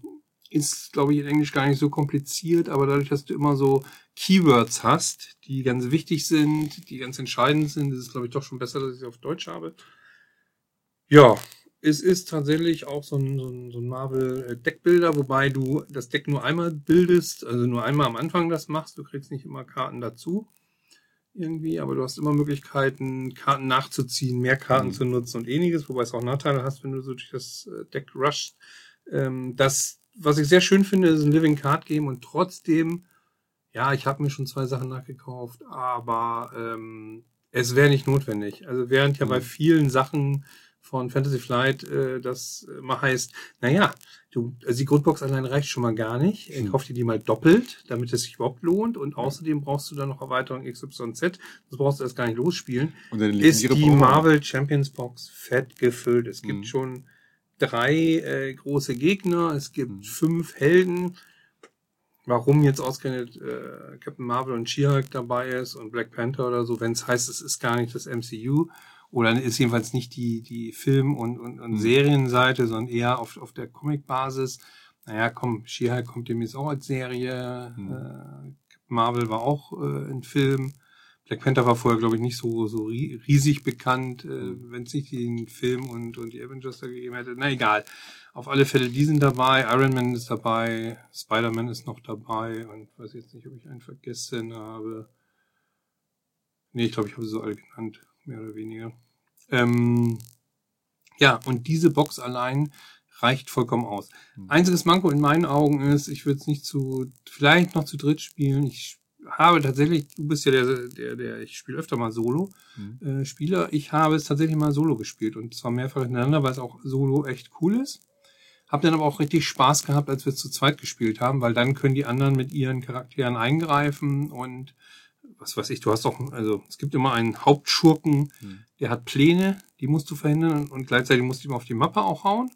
S2: ist, glaube ich, in Englisch gar nicht so kompliziert, aber dadurch, dass du immer so Keywords hast, die ganz wichtig sind, die ganz entscheidend sind, ist es, glaube ich, doch schon besser, dass ich es auf Deutsch habe. Ja, es ist tatsächlich auch so ein, so ein, so ein Marvel-Deckbilder, wobei du das Deck nur einmal bildest, also nur einmal am Anfang das machst. Du kriegst nicht immer Karten dazu irgendwie, aber du hast immer Möglichkeiten, Karten nachzuziehen, mehr Karten
S1: Mhm.
S2: zu nutzen und ähnliches, wobei es auch Nachteile hast, wenn du so durch das äh, Deck rushst. Ähm, das, was ich sehr schön finde, ist ein Living Card Game und trotzdem, ja, ich habe mir schon zwei Sachen nachgekauft, aber ähm, es wäre nicht notwendig. Also während ja
S1: Mhm.
S2: bei vielen Sachen von Fantasy Flight äh, das immer heißt, naja, du, also die Grundbox allein reicht schon mal gar nicht.
S1: Mhm.
S2: Kauf dir die mal doppelt, damit es sich überhaupt lohnt. Und außerdem brauchst du dann noch Erweiterung XYZ. Das brauchst du erst gar nicht losspielen.
S1: Und dann
S2: Ist die. Marvel Champions Box fett gefüllt. Es gibt
S1: Mhm.
S2: schon drei äh, große Gegner. Es gibt
S1: Mhm.
S2: fünf Helden. Warum jetzt ausgerechnet äh, Captain Marvel und She-Hulk dabei ist und Black Panther oder so, wenn es heißt, es ist gar nicht das MCU oder ist jedenfalls nicht die, die Film- und, und, und
S1: Mhm.
S2: Serienseite, sondern eher auf, auf der Comic-Basis. Naja, komm, She-Hulk kommt demnächst auch als Serie.
S1: Mhm.
S2: Äh, Marvel war auch äh, ein Film. Black Panther war vorher, glaube ich, nicht so, so ri- riesig bekannt, äh, wenn es nicht den Film und, und die Avengers da gegeben hätte. Na egal. Auf alle Fälle, die sind dabei. Iron Man ist dabei. Spider-Man ist noch dabei. Und weiß jetzt nicht, ob ich einen vergessen habe. Nee, ich glaube, ich habe sie so alle genannt. Mehr oder weniger. Ähm, ja, und diese Box allein reicht vollkommen aus.
S1: Mhm.
S2: Einziges Manko in meinen Augen ist, ich würde es nicht zu, vielleicht noch zu dritt spielen. Ich habe tatsächlich, du bist ja der, der, der ich spiele öfter mal Solo
S1: Mhm.
S2: äh, Spieler. Ich habe es tatsächlich mal Solo gespielt und zwar mehrfach hintereinander, weil es auch Solo echt cool ist. Hab dann aber auch richtig Spaß gehabt, als wir es zu zweit gespielt haben, weil dann können die anderen mit ihren Charakteren eingreifen und was weiß ich, du hast auch, also es gibt immer einen Hauptschurken,
S1: Mhm.
S2: der hat Pläne, die musst du verhindern und gleichzeitig musst du ihm auf die Mappe auch hauen.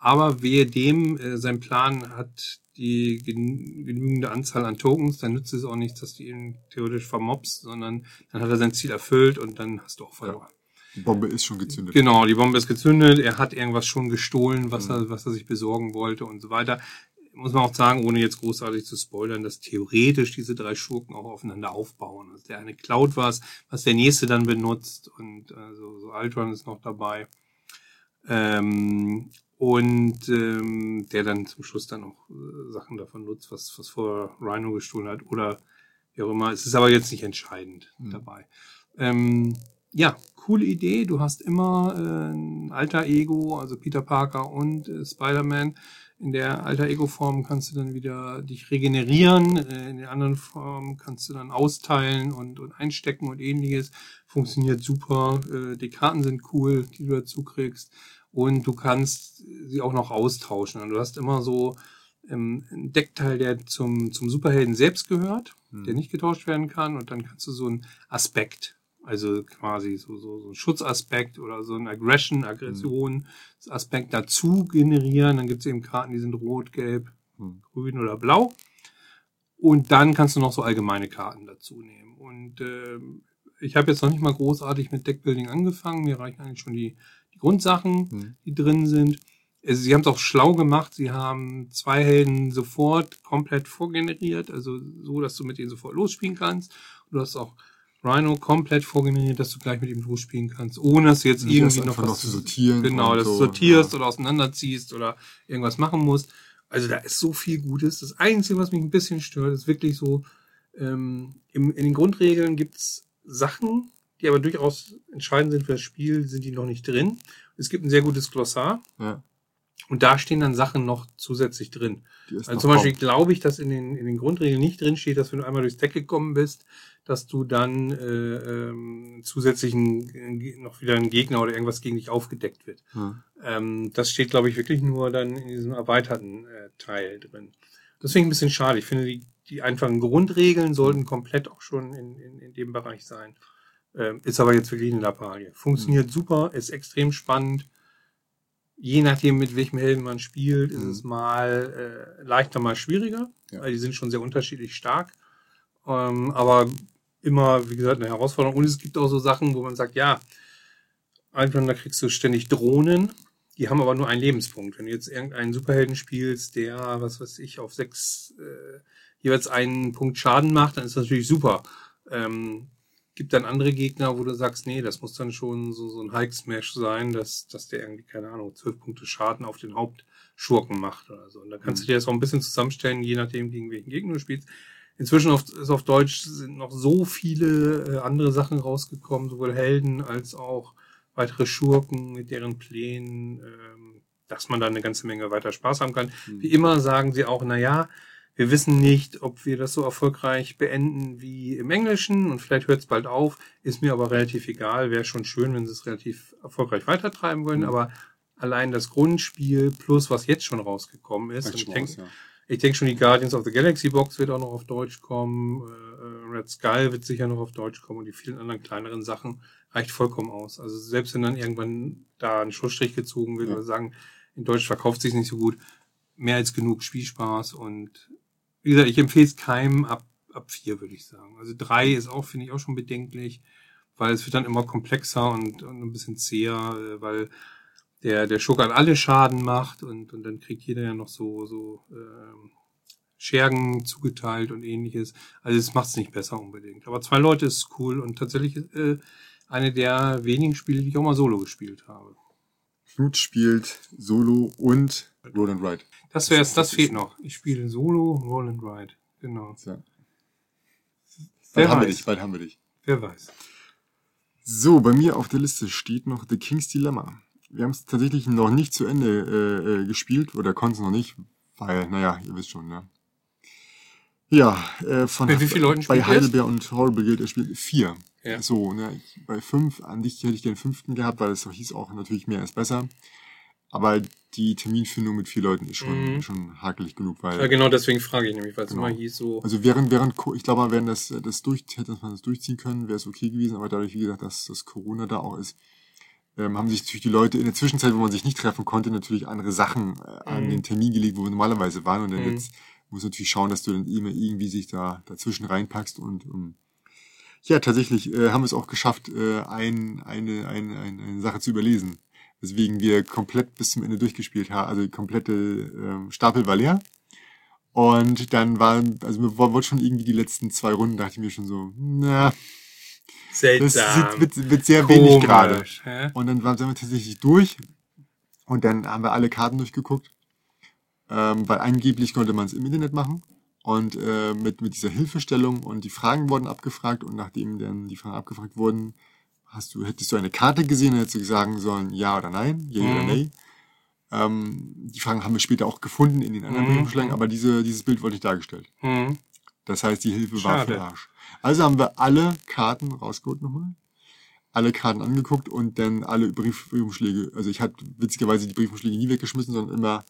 S2: Aber wehe dem, äh, sein Plan hat die gen genügende Anzahl an Tokens, dann nützt es auch nichts, dass du ihn theoretisch vermobst, sondern dann hat er sein Ziel erfüllt und dann hast du auch verloren.
S1: Die Bombe ist schon gezündet.
S2: Genau, die Bombe ist gezündet, er hat irgendwas schon gestohlen, was,
S1: Mhm.
S2: er, was er sich besorgen wollte und so weiter. Muss man auch sagen, ohne jetzt großartig zu spoilern, dass theoretisch diese drei Schurken auch aufeinander aufbauen. Also der eine klaut was, was der nächste dann benutzt und äh, so, Ultron ist noch dabei. Ähm, und ähm, der dann zum Schluss dann auch äh, Sachen davon nutzt, was, was vorher Rhino gestohlen hat oder wie auch immer. Es ist aber jetzt nicht entscheidend
S1: Mhm.
S2: dabei. Ähm, ja, coole Idee. Du hast immer äh, ein alter Ego, also Peter Parker und äh, Spider-Man. In der alter Ego-Form kannst du dann wieder dich regenerieren. Äh, in der anderen Form kannst du dann austeilen und, und einstecken und ähnliches. Funktioniert super. Äh, die Karten sind cool, die du dazu kriegst. Und du kannst sie auch noch austauschen. Und du hast immer so ähm, ein Deckteil, der zum, zum Superhelden selbst gehört, hm. der nicht getauscht werden kann. Und dann kannst du so einen Aspekt also quasi so, so, so ein Schutzaspekt oder so ein Aggression, Aggression-Aspekt dazu generieren. Dann gibt es eben Karten, die sind rot, gelb, hm. grün oder blau. Und dann kannst du noch so allgemeine Karten dazu nehmen. Und äh, ich habe jetzt noch nicht mal großartig mit Deckbuilding angefangen. Mir reichen eigentlich schon die, die Grundsachen, hm. die drin sind. Also, sie haben es auch schlau gemacht. Sie haben zwei Helden sofort komplett vorgeneriert, also so, dass du mit denen sofort losspielen kannst. du hast auch Rhino komplett vorgeneriert, dass du gleich mit ihm losspielen kannst, ohne dass du jetzt irgendwie noch was
S1: zu sortieren.
S2: Genau, dass du so, sortierst ja. oder auseinanderziehst oder irgendwas machen musst. Also da ist so viel Gutes. Das Einzige, was mich ein bisschen stört, ist wirklich so, ähm, im, in den Grundregeln gibt's Sachen, die aber durchaus entscheidend sind für das Spiel, sind die noch nicht drin. Es gibt ein sehr gutes Glossar. Ja. Und da stehen dann Sachen noch zusätzlich drin. Also zum Beispiel glaube ich, dass in den, in den Grundregeln nicht drin steht, dass wenn du einmal durchs Deck gekommen bist, dass du dann äh, ähm, zusätzlichen äh, noch wieder ein Gegner oder irgendwas gegen dich aufgedeckt wird. Hm. Ähm, das steht, glaube ich, wirklich nur dann in diesem erweiterten äh, Teil drin. Deswegen ein bisschen schade. Ich finde, die, die einfachen Grundregeln sollten komplett auch schon in, in, in dem Bereich sein. Ähm, ist aber jetzt wirklich eine Lappalie. Funktioniert hm. super, ist extrem spannend je nachdem, mit welchem Helden man spielt, ist mhm. es mal äh, leichter, mal schwieriger, ja. weil die sind schon sehr unterschiedlich stark. Ähm, aber immer, wie gesagt, eine Herausforderung. Und es gibt auch so Sachen, wo man sagt, ja, einfach da kriegst du ständig Drohnen, die haben aber nur einen Lebenspunkt. Wenn du jetzt irgendeinen Superhelden spielst, der, was weiß ich, auf sechs äh, jeweils einen Punkt Schaden macht, dann ist das natürlich super. Ähm, gibt dann andere Gegner, wo du sagst, nee, das muss dann schon so, so ein Hulk-Smash sein, dass, dass der irgendwie, keine Ahnung, zwölf Punkte Schaden auf den Hauptschurken macht oder so. Und dann kannst mhm. du dir das auch ein bisschen zusammenstellen, je nachdem, gegen welchen Gegner du spielst. Inzwischen auf, ist auf Deutsch sind noch so viele äh, andere Sachen rausgekommen, sowohl Helden als auch weitere Schurken mit deren Plänen, ähm, dass man da eine ganze Menge weiter Spaß haben kann. Mhm. Wie immer sagen sie auch, na ja, wir wissen nicht, ob wir das so erfolgreich beenden wie im Englischen und vielleicht hört es bald auf. Ist mir aber relativ egal. Wäre schon schön, wenn sie es relativ erfolgreich weitertreiben würden. Mhm. Aber allein das Grundspiel plus was jetzt schon rausgekommen ist. ich denke ja. Ich denk schon, die Guardians of the Galaxy Box wird auch noch auf Deutsch kommen. Äh, Red Skull wird sicher noch auf Deutsch kommen und die vielen anderen kleineren Sachen reicht vollkommen aus. Also selbst wenn dann irgendwann da ein Schlussstrich gezogen wird ja. oder sagen, in Deutsch verkauft sich nicht so gut, mehr als genug Spielspaß und wie gesagt, ich empfehle es keinem ab, ab vier, würde ich sagen. Also drei ist auch, finde ich, auch schon bedenklich, weil es wird dann immer komplexer und, und ein bisschen zäher, äh, weil der, der Schurke an alle Schaden macht und, und dann kriegt jeder ja noch so, so äh, Schergen zugeteilt und ähnliches. Also es macht es nicht besser unbedingt. Aber zwei Leute ist cool und tatsächlich äh, eine der wenigen Spiele, die ich auch mal solo gespielt habe.
S1: Knut spielt Solo und Roll and Ride.
S2: Das wäre das fehlt noch. Ich spiele Solo, Roll and Ride. Genau. Ja.
S1: Bald haben wir dich, bald haben wir dich.
S2: Wer weiß.
S1: So, bei mir auf der Liste steht noch The King's Dilemma. Wir haben es tatsächlich noch nicht zu Ende äh, äh, gespielt oder konnten es noch nicht, weil, naja, ihr wisst schon, ne? Ja, äh, von
S2: bei wie vielen Leuten
S1: bei Heidelberg und Horrible gilt er spielt vier. Ja. So, ne, ich, bei fünf, an dich hätte ich den fünften gehabt, weil es hieß auch natürlich mehr ist besser. Aber die Terminfindung mit vier Leuten ist schon, mhm. schon hakelig genug, weil.
S2: Ja, genau deswegen frage ich nämlich, weil es genau. immer hieß so.
S1: Also während, während, ich glaube, wenn das, das durch, hätte man das durchziehen können, wäre es okay gewesen, aber dadurch, wie gesagt, dass das Corona da auch ist, ähm, haben sich natürlich die Leute in der Zwischenzeit, wo man sich nicht treffen konnte, natürlich andere Sachen äh, an mhm. den Termin gelegt, wo wir normalerweise waren. Und dann mhm. jetzt muss natürlich schauen, dass du dann immer irgendwie sich da dazwischen reinpackst und um, ja, tatsächlich äh, haben wir es auch geschafft, äh, ein, eine, eine, eine, eine Sache zu überlesen weswegen wir komplett bis zum Ende durchgespielt haben. Also die komplette ähm, Stapel war leer. Und dann waren, also wir wollten schon irgendwie die letzten zwei Runden, dachte ich mir schon so, na,
S2: Seltsam.
S1: das wird, wird sehr Komisch, wenig gerade. Und dann waren wir tatsächlich durch. Und dann haben wir alle Karten durchgeguckt. Ähm, weil angeblich konnte man es im Internet machen. und äh, mit, mit dieser Hilfestellung und die Fragen wurden abgefragt und nachdem dann die Fragen abgefragt wurden, hast du, hättest du eine Karte gesehen, hättest du sagen sollen, ja oder nein, ja
S2: Mhm.
S1: oder nein. Ähm, die Fragen haben wir später auch gefunden in den anderen
S2: Mhm.
S1: Briefumschlägen, aber diese, dieses Bild wurde nicht dargeführt.
S2: Mhm.
S1: Das heißt, die Hilfe war für
S2: Schade.
S1: Arsch. Also haben wir alle Karten rausgeholt nochmal, alle Karten angeguckt und dann alle Brief, Briefumschläge, also ich hatte witzigerweise die Briefumschläge nie weggeschmissen, sondern immer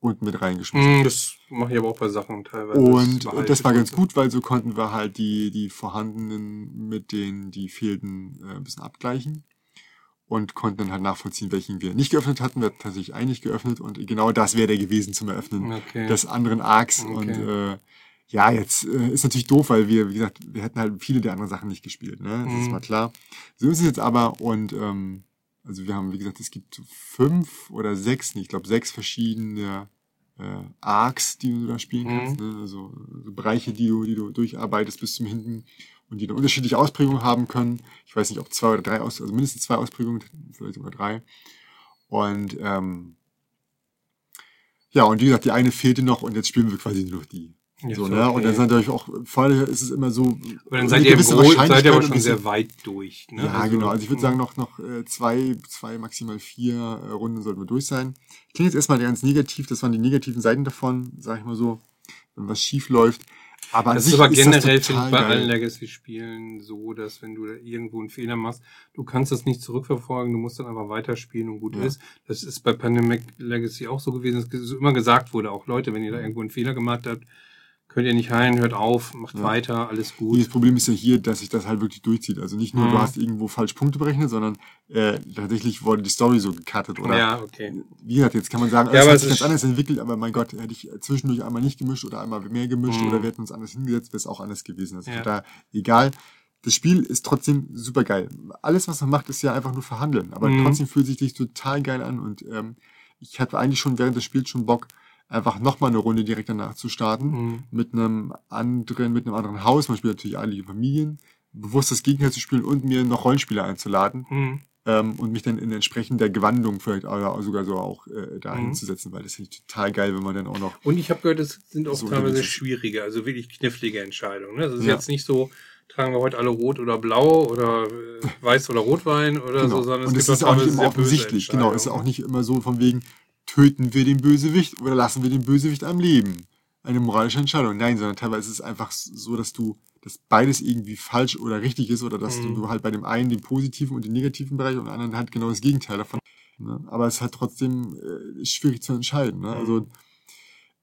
S1: unten mit reingeschmissen.
S2: Mhm, Das mache ich aber auch bei Sachen teilweise.
S1: Und das
S2: ich
S1: war ganz gut, weil so konnten wir halt die, die vorhandenen mit denen, die fehlten, äh, ein bisschen abgleichen. Und konnten dann halt nachvollziehen, welchen wir nicht geöffnet hatten. Wir hatten tatsächlich einen nicht geöffnet und genau das wäre der gewesen zum Eröffnen
S2: Okay.
S1: des anderen Arcs.
S2: Okay.
S1: Und äh, ja, jetzt äh, ist natürlich doof, weil wir, wie gesagt, wir hätten halt viele der anderen Sachen nicht gespielt. Ne? Das ist
S2: Mhm.
S1: mal klar. So ist es jetzt aber und ähm, also wir haben, wie gesagt, es gibt so fünf oder sechs, ich glaube sechs verschiedene äh, Arcs, die du da spielen
S2: Mhm.
S1: kannst. Ne? Also so Bereiche, die du, die du durcharbeitest bis zum Hinten und die eine unterschiedliche Ausprägung haben können. Ich weiß nicht, ob zwei oder drei aus, also mindestens zwei Ausprägungen, vielleicht sogar drei. Und ähm, ja, und wie gesagt, die eine fehlte noch und jetzt spielen wir quasi nur noch die.
S2: Ja,
S1: so, ne?
S2: okay.
S1: Und dann ist natürlich auch, vorher ist es immer so.
S2: Aber dann seid ihr, im
S1: gewisse
S2: Gro seid ihr aber schon
S1: und
S2: sehr weit durch. Ne?
S1: ja, genau. Also ich würde sagen, noch, noch äh, zwei, zwei, maximal vier äh, Runden sollten wir durch sein. Klingt jetzt erstmal ganz negativ, das waren die negativen Seiten davon, sag ich mal so, wenn was schief läuft. Aber
S2: Das ist aber generell, finde ich, bei
S1: geil.
S2: allen Legacy-Spielen so, dass wenn du da irgendwo einen Fehler machst, du kannst das nicht zurückverfolgen, du musst dann einfach weiterspielen und gut
S1: Ja.
S2: ist. Das ist bei Pandemic Legacy auch so gewesen, dass immer gesagt wurde, auch Leute, wenn ihr da irgendwo einen Fehler gemacht habt, könnt ihr nicht heilen, hört auf, macht
S1: Ja.
S2: weiter, alles
S1: Das
S2: gut.
S1: Problem ist ja hier, dass sich das halt wirklich durchzieht. Also nicht nur,
S2: Mhm.
S1: du hast irgendwo falsch Punkte berechnet, sondern äh, tatsächlich wurde die Story so gecuttet. Oder
S2: Ja, okay.
S1: wie gesagt, jetzt kann man sagen,
S2: Ja,
S1: es hat sich ganz anders entwickelt, aber mein Gott, hätte ich zwischendurch einmal nicht gemischt oder einmal mehr gemischt
S2: Mhm.
S1: oder wir hätten uns anders hingesetzt, wäre es auch anders gewesen. Also
S2: Ja.
S1: da egal. Das Spiel ist trotzdem super geil. Alles, was man macht, ist ja einfach nur verhandeln. Aber
S2: Mhm.
S1: trotzdem fühlt sich das total geil an. Und ähm, ich hatte eigentlich schon während des Spiels schon Bock, einfach nochmal eine Runde direkt danach zu starten.
S2: Mhm.
S1: Mit einem anderen, mit einem anderen Haus. Man spielt natürlich alle Familien. Bewusst das Gegenteil zu spielen und mir noch Rollenspieler einzuladen
S2: Mhm.
S1: ähm, und mich dann in entsprechender Gewandung vielleicht oder sogar so auch äh, da
S2: Mhm.
S1: hinzusetzen, weil das finde ich total geil, wenn man dann auch noch
S2: Und ich habe gehört, es sind auch
S1: So
S2: teilweise schwierige, also wirklich knifflige Entscheidungen. Ne? Das ist
S1: Ja.
S2: jetzt nicht so, tragen wir heute alle rot oder blau oder äh, weiß oder Rotwein oder
S1: genau.
S2: so, sondern
S1: und
S2: es
S1: es
S2: gibt
S1: ist auch nicht immer offensichtlich, genau, es ist auch nicht immer so von wegen töten wir den Bösewicht oder lassen wir den Bösewicht am Leben. Eine moralische Entscheidung. Nein, sondern teilweise ist es einfach so, dass du, dass beides irgendwie falsch oder richtig ist oder dass
S2: Mhm.
S1: du halt bei dem einen den positiven und den negativen Bereich und dem anderen halt genau das Gegenteil davon. Ne? Aber es ist halt trotzdem äh, schwierig zu entscheiden. Ne? Also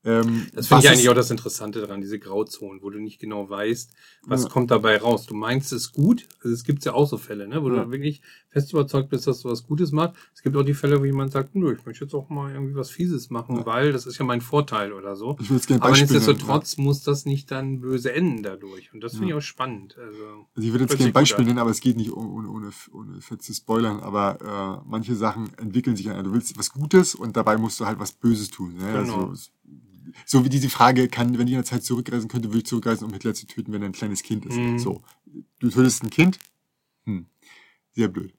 S1: ähm,
S2: Das finde ich eigentlich auch das Interessante daran, diese Grauzonen, wo du nicht genau weißt, was
S1: Ja.
S2: kommt dabei raus. Du meinst es gut, also es gibt ja auch so Fälle, ne, wo
S1: Ja.
S2: du wirklich fest überzeugt bist, dass du was Gutes machst. Es gibt auch die Fälle, wo jemand sagt, nö, ich möchte jetzt auch mal irgendwie was Fieses machen,
S1: Ja.
S2: weil das ist ja mein Vorteil oder so.
S1: Ich würde jetzt gerne
S2: Aber
S1: nennen, ja.
S2: nichtsdestotrotz muss das nicht dann böse enden dadurch. Und das finde
S1: Ja.
S2: ich auch spannend. Also,
S1: Also ich würde jetzt gerne ein Beispiel nennen, aber es geht nicht ohne, ohne, ohne fett zu spoilern, aber äh, manche Sachen entwickeln sich an. Du willst was Gutes und dabei musst du halt was Böses tun. Ne?
S2: Genau.
S1: Also, so wie diese Frage, kann, wenn ich in der Zeit zurückreisen könnte, würde ich zurückreisen, um Hitler zu töten, wenn er ein kleines Kind ist.
S2: Mhm.
S1: So. Du tötest ein Kind? Hm. Sehr blöd.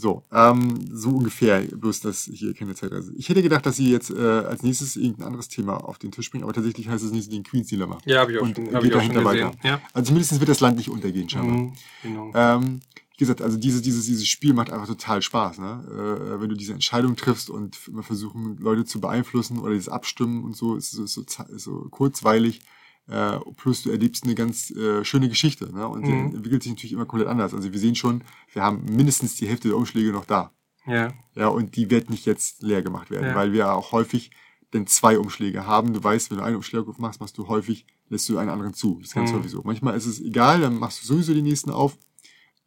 S1: So, ähm, so ungefähr, bloß dass hier keine Zeitreise. Ich hätte gedacht, dass sie jetzt äh, als nächstes irgendein anderes Thema auf den Tisch bringen, aber tatsächlich heißt es nicht den Queen's Dilemma.
S2: ja, habe ich auch
S1: Und
S2: schon,
S1: geht
S2: hab ich auch schon gesehen.
S1: weiter.
S2: Ja.
S1: Also mindestens wird das Land nicht untergehen, scheinbar.
S2: Mhm, genau.
S1: Ähm, wie gesagt, also dieses, dieses, dieses Spiel macht einfach total Spaß, ne? Äh, wenn du diese Entscheidung triffst und immer versuchen, Leute zu beeinflussen oder dieses Abstimmen und so, ist so, ist so, ist so kurzweilig. Äh, plus du erlebst eine ganz äh, schöne Geschichte, ne? Und die
S2: Mhm.
S1: entwickelt sich natürlich immer komplett anders. Also wir sehen schon, wir haben mindestens die Hälfte der Umschläge noch da.
S2: Ja.
S1: Ja, und die wird nicht jetzt leer gemacht werden,
S2: Ja.
S1: weil wir auch häufig denn zwei Umschläge haben. Du weißt, wenn du einen Umschlag aufmachst, machst du häufig, lässt du einen anderen zu. Das ist ganz
S2: Mhm.
S1: häufig so. Manchmal ist es egal, dann machst du sowieso die nächsten auf.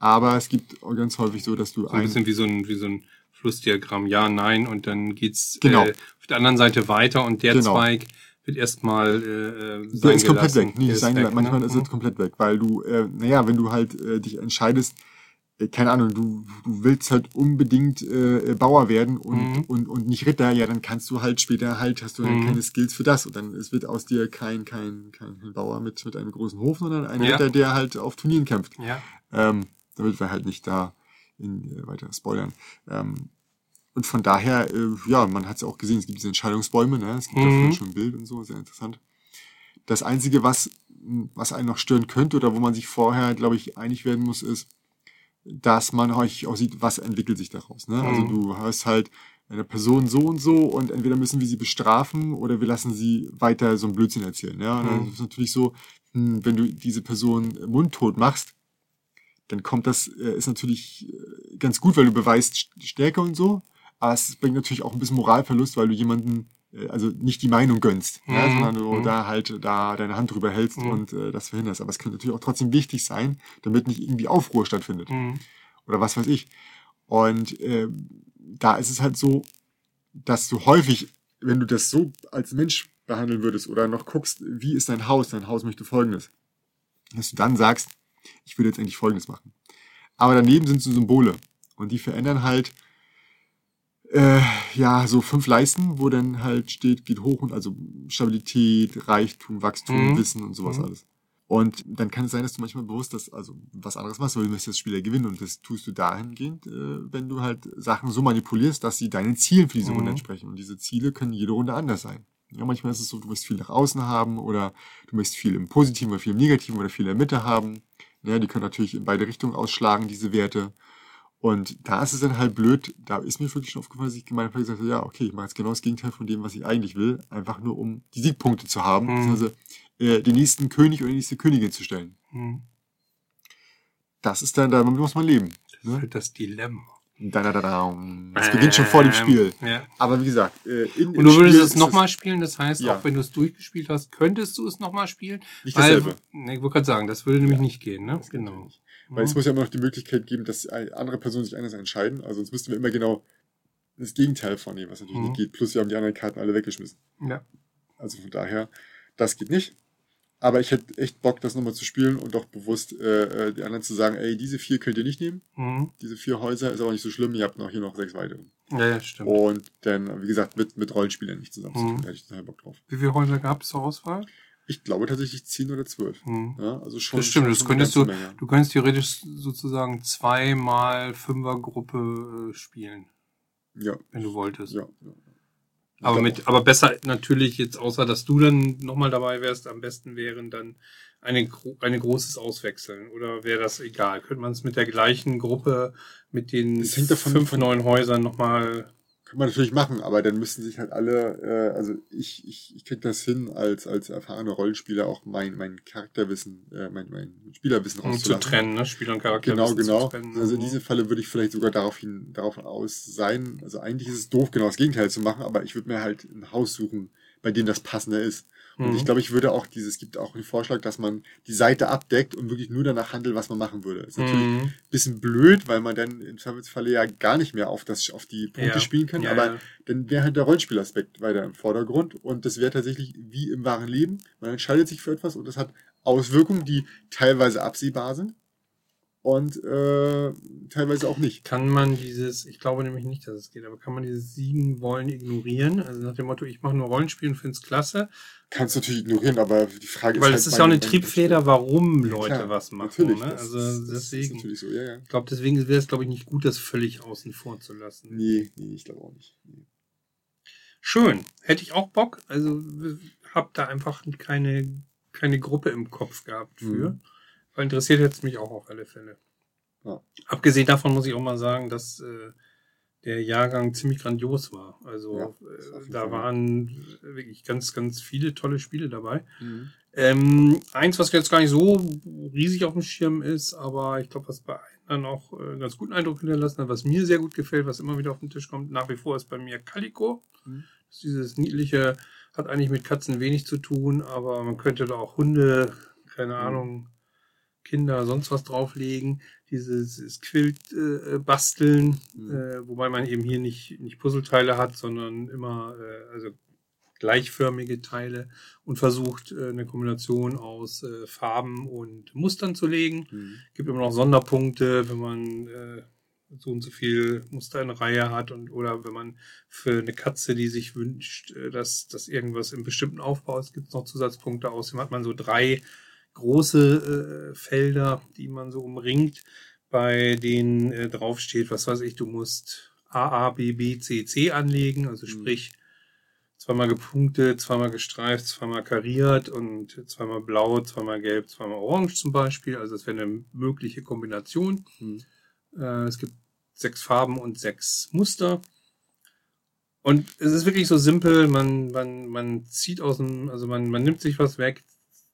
S1: Aber es gibt ganz häufig so, dass du
S2: So ein bisschen wie so ein, wie so ein Flussdiagramm. Ja, nein. Und dann geht's
S1: Genau.
S2: äh, auf der anderen Seite weiter und der
S1: Genau.
S2: Zweig wird erstmal äh,
S1: der
S2: sein
S1: ist komplett weg. Nee,
S2: Der
S1: ist sein
S2: weg.
S1: Manchmal
S2: ne?
S1: ist es komplett weg, weil du, äh, naja, wenn du halt äh, dich entscheidest, äh, keine Ahnung, du, du willst halt unbedingt äh, Bauer werden und,
S2: Mhm.
S1: und, und nicht Ritter, ja, dann kannst du halt später halt, hast du halt
S2: Mhm.
S1: keine Skills für das und dann es wird aus dir kein, kein, kein Bauer mit, mit einem großen Hof, sondern ein
S2: Ja.
S1: Ritter, der halt auf Turnieren kämpft.
S2: Ja.
S1: Ähm, damit wir halt nicht da in, äh, weiter spoilern. Ähm, und von daher, äh, ja, man hat es auch gesehen, es gibt diese Entscheidungsbäume, ne? es gibt
S2: Mhm.
S1: dafür schon ein Bild und so, sehr interessant. Das Einzige, was, was einen noch stören könnte oder wo man sich vorher, glaube ich, einig werden muss, ist, dass man euch auch sieht, was entwickelt sich daraus. Ne? Also
S2: Mhm.
S1: du hast halt eine Person so und so und entweder müssen wir sie bestrafen oder wir lassen sie weiter so einen Blödsinn erzählen. Ja? Und dann
S2: Mhm.
S1: ist es natürlich so, hm, wenn du diese Person mundtot machst, dann kommt das, äh, ist natürlich äh, ganz gut, weil du beweist St- Stärke und so, aber es bringt natürlich auch ein bisschen Moralverlust, weil du jemanden, äh, also nicht die Meinung gönnst, ja,
S2: Mhm.
S1: sondern du
S2: Mhm.
S1: da halt da deine Hand drüber hältst
S2: Mhm.
S1: und äh, das verhinderst. Aber es könnte natürlich auch trotzdem wichtig sein, damit nicht irgendwie Aufruhr stattfindet
S2: Mhm.
S1: oder was weiß ich. Und äh, da ist es halt so, dass du häufig, wenn du das so als Mensch behandeln würdest oder noch guckst, wie ist dein Haus, dein Haus möchte folgendes, dass du dann sagst, ich würde jetzt endlich folgendes machen. Aber daneben sind so Symbole und die verändern halt äh, ja so fünf Leisten, wo dann halt steht, geht hoch und also Stabilität, Reichtum, Wachstum,
S2: Mhm.
S1: Wissen und sowas
S2: Mhm.
S1: alles. Und dann kann es sein, dass du manchmal bewusst das, also was anderes machst, weil du möchtest das Spiel ja gewinnen. Und das tust du dahingehend, äh, wenn du halt Sachen so manipulierst, dass sie deinen Zielen für diese
S2: Mhm.
S1: Runde entsprechen. Und diese Ziele können jede Runde anders sein. Ja, manchmal ist es so, du möchtest viel nach außen haben oder du möchtest viel im Positiven oder viel im Negativen oder viel in der Mitte haben. Ja, die können natürlich in beide Richtungen ausschlagen, diese Werte. Und da ist es dann halt blöd, da ist mir wirklich schon aufgefallen, dass ich gemeint habe, gesagt habe, ja, okay, ich mache jetzt genau das Gegenteil von dem, was ich eigentlich will, einfach nur um die Siegpunkte zu haben,
S2: Mhm.
S1: beziehungsweise äh, den nächsten König oder die nächste Königin zu stellen.
S2: Mhm.
S1: Das ist dann, damit muss man leben.
S2: Das ist
S1: Ne?
S2: halt das Dilemma.
S1: Da, da, da, da. Das beginnt schon vor dem Spiel.
S2: Ähm, Ja.
S1: Aber wie gesagt, äh, in,
S2: Und du würdest
S1: Spiel
S2: es nochmal spielen, das heißt,
S1: Ja.
S2: auch wenn du es durchgespielt hast, könntest du es nochmal spielen?
S1: Nicht
S2: Weil,
S1: dasselbe.
S2: ne, ich wollte gerade sagen, das würde nämlich nicht gehen, ne?
S1: Das
S2: Genau.
S1: nicht. Weil es muss ja immer noch die Möglichkeit geben, dass andere Personen sich anders entscheiden. Also sonst müssten wir immer genau das Gegenteil vornehmen, was natürlich
S2: Mhm.
S1: nicht geht. Plus wir haben die anderen Karten alle weggeschmissen.
S2: Ja.
S1: Also von daher, das geht nicht. Aber ich hätte echt Bock, das nochmal zu spielen und auch bewusst äh, äh, die anderen zu sagen, ey, diese vier könnt ihr nicht nehmen.
S2: Mhm.
S1: Diese vier Häuser ist aber nicht so schlimm, ihr habt noch hier noch sechs weitere.
S2: Ja, ja, stimmt.
S1: Und dann, wie gesagt, mit, mit Rollenspielern nicht zusammen.
S2: Mhm.
S1: Da hätte ich total Bock drauf.
S2: Wie viele Häuser gab es zur Auswahl?
S1: Ich glaube tatsächlich zehn oder zwölf.
S2: Mhm.
S1: Ja, also schon.
S2: Das stimmt,
S1: schon
S2: das könntest du,
S1: Menge.
S2: du könntest theoretisch sozusagen zweimal Fünfergruppe äh, spielen,
S1: Ja,
S2: wenn du wolltest.
S1: ja. ja.
S2: Aber
S1: glaub
S2: mit, aber besser natürlich jetzt, außer dass du dann nochmal dabei wärst, am besten wären dann eine, eine großes Auswechseln. Oder wäre das egal? Könnte man es mit der gleichen Gruppe, mit den fünf neuen Häusern nochmal.
S1: Kann man natürlich machen, aber dann müssten sich halt alle, äh, also ich, ich, ich krieg das hin, als, als erfahrener Rollenspieler auch mein, mein Charakterwissen, äh, mein, mein Spielerwissen
S2: um zu
S1: rauszulassen.
S2: trennen, ne? Spieler und Charakter.
S1: Genau, genau.
S2: Trennen.
S1: Also in diesem Falle würde ich vielleicht sogar darauf hin, darauf aus sein. Also eigentlich ist es doof, genau das Gegenteil zu machen, aber ich würde mir halt ein Haus suchen, bei dem das passende ist. Und
S2: Mhm.
S1: ich glaube, ich würde auch dieses, es gibt auch einen Vorschlag, dass man die Seite abdeckt und wirklich nur danach handelt, was man machen würde. Ist natürlich
S2: Mhm.
S1: ein bisschen blöd, weil man dann im Zweifelsfalle ja gar nicht mehr auf das, auf die Punkte
S2: Ja.
S1: spielen kann,
S2: Ja,
S1: aber
S2: ja.
S1: dann wäre halt der Rollenspielaspekt weiter im Vordergrund und das wäre tatsächlich wie im wahren Leben. Man entscheidet sich für etwas und das hat Auswirkungen, die teilweise absehbar sind und äh, teilweise auch nicht.
S2: Kann man dieses, ich glaube nämlich nicht, dass es geht, aber kann man dieses Siegen wollen ignorieren? Also nach dem Motto, ich mache nur Rollenspiel und finde es klasse.
S1: Kannst du natürlich ignorieren, aber die Frage
S2: Weil
S1: ist
S2: es
S1: halt
S2: ist ja auch eine Triebfeder, warum
S1: Ja,
S2: Leute
S1: klar,
S2: was machen.
S1: Natürlich,
S2: ne? Also
S1: ist, das
S2: deswegen.
S1: ist natürlich so, ja, ja.
S2: Ich glaube, deswegen wäre es, glaube ich, nicht gut, das völlig außen vor zu lassen.
S1: Nee, nee, ich glaube auch nicht. Nee.
S2: Schön. Hätte ich auch Bock. Also hab da einfach keine, keine Gruppe im Kopf gehabt für.
S1: Mhm.
S2: Weil interessiert jetzt mich auch auf alle Fälle.
S1: Ja.
S2: Abgesehen davon muss ich auch mal sagen, dass äh, der Jahrgang ziemlich grandios war. Also
S1: Ja,
S2: äh, da
S1: Fall.
S2: waren wirklich ganz, ganz viele tolle Spiele dabei.
S1: Mhm.
S2: Ähm, eins, was jetzt gar nicht so riesig auf dem Schirm ist, aber ich glaube, was bei anderen auch äh, einen ganz guten Eindruck hinterlassen hat, was mir sehr gut gefällt, was immer wieder auf den Tisch kommt, nach wie vor ist bei mir Calico.
S1: Mhm.
S2: Das ist dieses niedliche, hat eigentlich mit Katzen wenig zu tun, aber man könnte da auch Hunde, keine
S1: Mhm.
S2: Ahnung, Kinder, sonst was drauflegen. Dieses, Quilt äh, basteln,
S1: Mhm.
S2: äh, wobei man eben hier nicht, nicht Puzzleteile hat, sondern immer äh, also gleichförmige Teile und versucht äh, eine Kombination aus äh, Farben und Mustern zu legen.
S1: Mhm.
S2: Gibt immer noch Sonderpunkte, wenn man äh, so und so viel Muster in Reihe hat und oder wenn man für eine Katze, die sich wünscht, dass, dass irgendwas im bestimmten Aufbau ist, gibt es noch Zusatzpunkte. Außerdem hat man so drei große äh, Felder, die man so umringt, bei denen äh, draufsteht, was weiß ich, du musst A, A, B, B, C, C anlegen, also
S1: Mhm.
S2: sprich zweimal gepunktet, zweimal gestreift, zweimal kariert und zweimal blau, zweimal gelb, zweimal orange zum Beispiel. Also das wäre eine mögliche Kombination.
S1: Mhm.
S2: Äh, es gibt sechs Farben und sechs Muster. Und es ist wirklich so simpel, man, man, man zieht aus dem, also man, man nimmt sich was weg,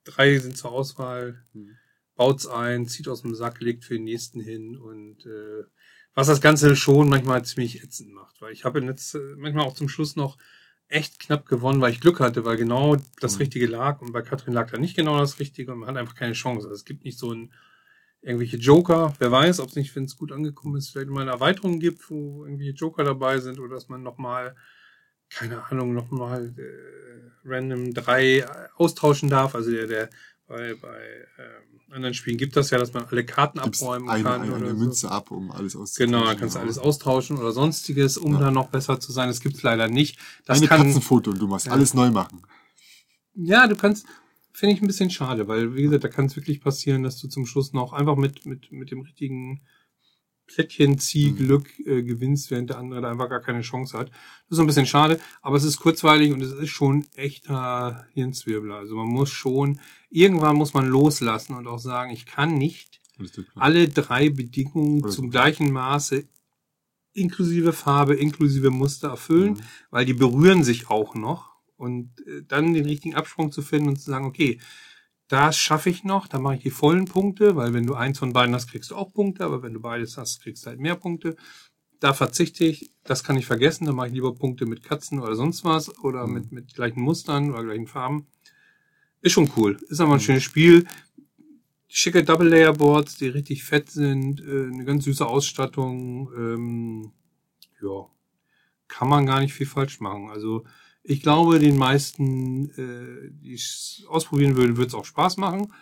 S2: drei sind zur Auswahl,
S1: Mhm.
S2: baut's ein, zieht aus dem Sack, legt für den nächsten hin und äh, was das Ganze schon manchmal ziemlich ätzend macht, weil ich habe jetzt manchmal auch zum Schluss noch echt knapp gewonnen, weil ich Glück hatte, weil genau das
S1: Mhm.
S2: Richtige lag und bei Katrin lag da nicht genau das Richtige und man hat einfach keine Chance. Also es gibt nicht so ein irgendwelche Joker, wer weiß, ob es nicht, wenn es gut angekommen ist, vielleicht mal eine Erweiterung gibt, wo irgendwie Joker dabei sind oder dass man nochmal, keine Ahnung, nochmal äh, random drei äh, austauschen darf. Also der, der bei, bei ähm, anderen Spielen gibt das ja, dass man alle Karten
S1: Gibst
S2: abräumen
S1: eine,
S2: kann.
S1: eine, eine
S2: so.
S1: Münze ab, um alles auszutauschen.
S2: Genau, dann kannst du alles austauschen oder sonstiges, um
S1: Ja.
S2: da noch besser zu sein. Das gibt's leider nicht. Das
S1: Eine
S2: kann,
S1: Katzenfoto und du machst
S2: Ja.
S1: alles neu machen.
S2: ja, du kannst, finde ich ein bisschen schade, weil, wie gesagt, da kann es wirklich passieren, dass du zum Schluss noch einfach mit, mit, mit dem richtigen Plättchenziehglück äh, gewinnst, während der andere da einfach gar keine Chance hat. Das ist so ein bisschen schade, aber es ist kurzweilig und es ist schon echter Hirnzwirbler. Also man muss schon, irgendwann muss man loslassen und auch sagen, ich kann nicht alle drei Bedingungen
S1: Alles
S2: zum gleichen Maße inklusive Farbe, inklusive Muster erfüllen,
S1: Mhm.
S2: weil die berühren sich auch noch und äh, dann den richtigen Absprung zu finden und zu sagen, okay, das schaffe ich noch, da mache ich die vollen Punkte, weil wenn du eins von beiden hast, kriegst du auch Punkte, aber wenn du beides hast, kriegst du halt mehr Punkte. Da verzichte ich, das kann ich vergessen, da mache ich lieber Punkte mit Katzen oder sonst was oder
S1: Mhm.
S2: mit, mit gleichen Mustern oder gleichen Farben. Ist schon cool. Ist aber ein
S1: Mhm.
S2: schönes Spiel. Schicke Double Layer Boards, die richtig fett sind, äh, eine ganz süße Ausstattung. Ähm, ja, kann man gar nicht viel falsch machen. Also ich glaube, den meisten, äh, die es ausprobieren würden, wird es auch Spaß machen.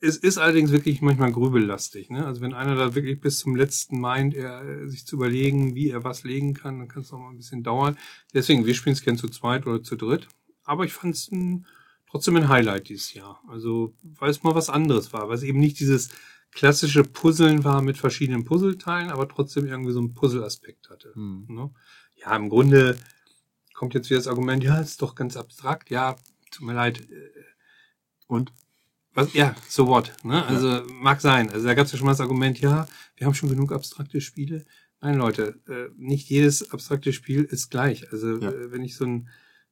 S2: Es ist allerdings wirklich manchmal grübellastig. Ne? Also wenn einer da wirklich bis zum letzten meint, er, sich zu überlegen, wie er was legen kann, dann kann es auch mal ein bisschen dauern. Deswegen, wir spielen es gern zu zweit oder zu dritt. Aber ich fand es trotzdem ein Highlight dieses Jahr. Also weil es mal was anderes war, weil es eben nicht dieses klassische Puzzeln war mit verschiedenen Puzzleteilen, aber trotzdem irgendwie so einen Puzzle-Aspekt hatte.
S1: Mhm.
S2: Ne? Ja, im Grunde kommt jetzt wieder das Argument, ja, ist doch ganz abstrakt. Ja, tut mir leid. äh,
S1: Und?
S2: Was, ja, so what. Ne? Also mag sein. Also da gab es ja schon mal das Argument, ja, wir haben schon genug abstrakte Spiele. Nein, Leute, äh, nicht jedes abstrakte Spiel ist gleich. Also
S1: Ja.
S2: äh, wenn ich so ein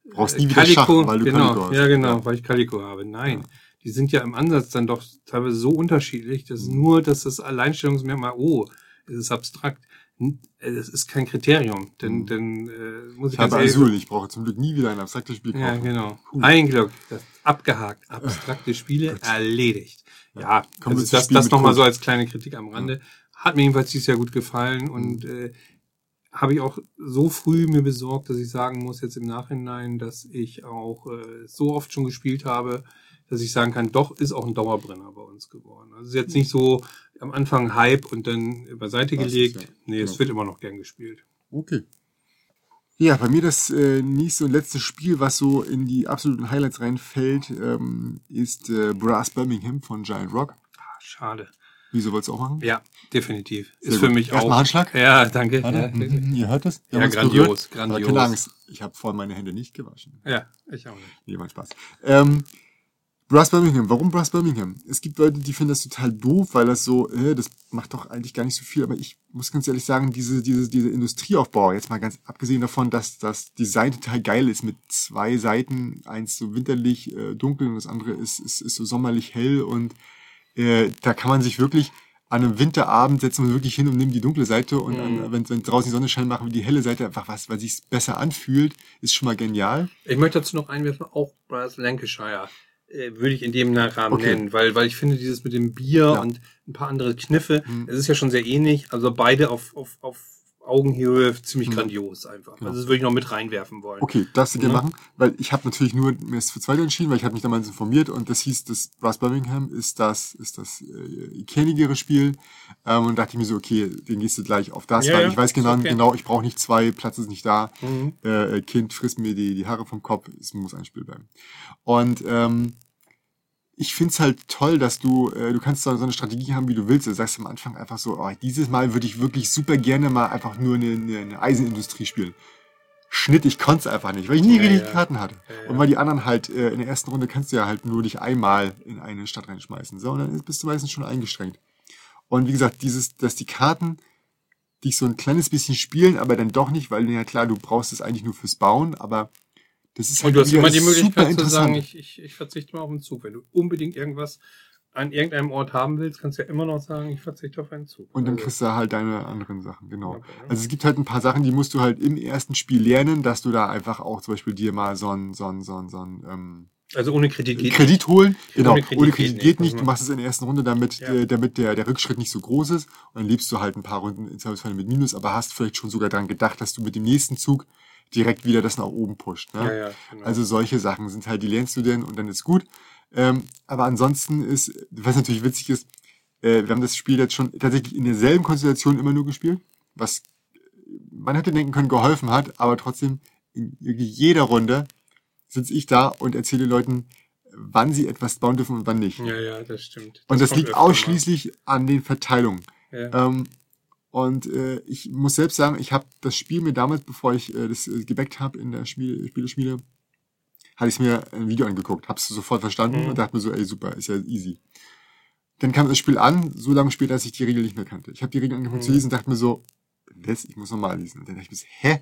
S1: Brauchst
S2: äh,
S1: nie wieder Schach, weil du
S2: genau,
S1: Calico hast.
S2: Ja, genau,
S1: Ja.
S2: weil ich Calico habe. Nein.
S1: Ja.
S2: Die sind ja im Ansatz dann doch teilweise so unterschiedlich, dass
S1: Mhm.
S2: nur, dass das Alleinstellungsmerkmal, oh, es ist abstrakt, n- äh, das ist kein Kriterium. Denn,
S1: Mhm.
S2: denn äh, muss ich,
S1: Ich habe
S2: ganz ehrlich
S1: Azul, ich brauche zum Glück nie wieder ein abstraktes Spiel kaufen.
S2: ja, genau.
S1: Cool.
S2: Ein Glück. Das abgehakt. Abstrakte Spiele
S1: Gut.
S2: erledigt.
S1: Ja.
S2: Ja, also das, das nochmal so als kleine Kritik am Rande. Hat mir jedenfalls dieses Jahr gut gefallen und
S1: Mhm.
S2: äh, habe ich auch so früh mir besorgt, dass ich sagen muss jetzt im Nachhinein, dass ich auch äh, so oft schon gespielt habe, dass ich sagen kann, doch ist auch ein Dauerbrenner bei uns geworden. Also es ist jetzt nicht so am Anfang Hype und dann beiseite
S1: Das ist
S2: gelegt.
S1: ja-
S2: nee, es
S1: genau.
S2: wird immer noch gern gespielt.
S1: Okay. Ja, bei mir das äh, nächste und letzte Spiel, was so in die absoluten Highlights reinfällt, ähm, ist äh, Brass Birmingham von Giant Rock.
S2: Ah, schade.
S1: Wieso wollt's auch machen?
S2: Ja, definitiv.
S1: Sehr
S2: ist für
S1: gut.
S2: mich
S1: Erstmal
S2: auch.
S1: Handschlag.
S2: Ja, danke. Ja,
S1: mhm, ihr hört es? Wir
S2: Ja, grandios,
S1: berührt. Aber
S2: grandios.
S1: keine Angst, ich habe vorhin meine Hände nicht gewaschen.
S2: ja, ich auch nicht.
S1: Nee, mein Spaß. Ähm, Brass Birmingham. Warum Brass Birmingham? Es gibt Leute, die finden das total doof, weil das so, äh, das macht doch eigentlich gar nicht so viel. Aber ich muss ganz ehrlich sagen, diese, diese, diese Industrieaufbau, jetzt mal ganz abgesehen davon, dass das Design total geil ist mit zwei Seiten, eins so winterlich äh, dunkel und das andere ist, ist, ist so sommerlich hell und äh, da kann man sich wirklich an einem Winterabend setzen wir wirklich hin und nehmen die dunkle Seite und
S2: Mhm.
S1: an, wenn, wenn draußen die Sonne scheint, machen wir die helle Seite einfach was, weil sich's besser anfühlt, ist schon mal genial.
S2: Ich möchte dazu noch einwerfen, auch Brass Lancashire würde ich in dem Rahmen
S1: Okay.
S2: nennen, weil, weil ich finde dieses mit dem Bier
S1: Ja.
S2: und ein paar andere Kniffe,
S1: Mhm.
S2: es ist ja schon sehr ähnlich, also beide auf, auf, auf Augenhöhe ziemlich
S1: Mhm.
S2: grandios einfach.
S1: Ja.
S2: Also das würde ich noch mit reinwerfen wollen.
S1: Okay, darfst du gerne
S2: Ja.
S1: machen, weil ich habe natürlich nur mir ist für zweite entschieden, weil ich habe mich damals informiert und das hieß, das Brass Birmingham ist das ist das äh, kennigere Spiel ähm, und dachte ich mir so, okay, den gehst du gleich auf das,
S2: Ja,
S1: weil ich weiß genau,
S2: okay.
S1: genau, ich brauche nicht zwei, Platz ist nicht da,
S2: Mhm.
S1: äh, Kind frisst mir die, die Haare vom Kopf, es muss ein Spiel bleiben. Und ähm, ich find's halt toll, dass du, äh, du kannst so so eine Strategie haben, wie du willst. Du sagst am Anfang einfach so, oh, dieses Mal würde ich wirklich super gerne mal einfach nur eine, eine, eine Eisenindustrie spielen. Schnitt, ich konnte es einfach nicht, weil ich nie
S2: Ja,
S1: richtig
S2: ja.
S1: Karten hatte.
S2: Ja.
S1: Und weil die anderen halt, äh, in der ersten Runde kannst du ja halt nur dich einmal in eine Stadt reinschmeißen. So, und dann bist du meistens schon eingeschränkt. Und wie gesagt, dieses, dass die Karten dich so ein kleines bisschen spielen, aber dann doch nicht, weil ja klar, du brauchst es eigentlich nur fürs Bauen, aber das ist halt
S2: Und du hast immer die Möglichkeit zu sagen, ich, ich, ich verzichte mal auf einen Zug. Wenn du unbedingt irgendwas an irgendeinem Ort haben willst, kannst du ja immer noch sagen, ich verzichte auf einen Zug.
S1: Und dann
S2: Also,
S1: kriegst du halt deine anderen Sachen, genau.
S2: Okay.
S1: Also es gibt halt ein paar Sachen, die musst du halt im ersten Spiel lernen, dass du da einfach auch zum Beispiel dir mal so ein, so ein, so ein, so ein ähm,
S2: also ohne Kredit geht
S1: Kredit holen. Genau,
S2: Ohne
S1: ohne
S2: Kredit
S1: Kredit,
S2: geht
S1: geht
S2: nicht.
S1: nicht. Du machst es in der ersten Runde, damit,
S2: Ja.
S1: äh, damit der, der Rückschritt nicht so groß ist. Und dann lebst du halt ein paar Runden in Zweifelsfall mit Minus, aber hast vielleicht schon sogar daran gedacht, dass du mit dem nächsten Zug direkt wieder das nach oben pusht. Ne?
S2: Ja, ja, genau.
S1: Also solche Sachen sind halt, die lernst du denn und dann ist gut. Ähm, aber ansonsten ist, was natürlich witzig ist, äh, wir haben das Spiel jetzt schon tatsächlich in derselben Konstellation immer nur gespielt, was man hätte denken können, geholfen hat, aber trotzdem in jeder Runde sitze ich da und erzähle Leuten, wann sie etwas bauen dürfen und wann nicht.
S2: ja, ja, das stimmt.
S1: und das liegt
S2: öfter mal.
S1: ausschließlich an den Verteilungen.
S2: Ja.
S1: Ähm, und äh, ich muss selbst sagen, ich habe das Spiel mir damals, bevor ich äh, das äh, gebackt habe in der Spiel Spieleschmiede, hatte ich mir ein Video angeguckt, hab's sofort verstanden
S2: Mhm.
S1: und dachte mir so, ey super, ist ja easy. Dann kam das Spiel an, so lange später, dass ich die Regel nicht mehr kannte. Ich habe die Regeln angefangen zu
S2: Mhm.
S1: lesen und dachte mir so, was? Ich muss nochmal lesen. Und dann dachte ich mir so, hä?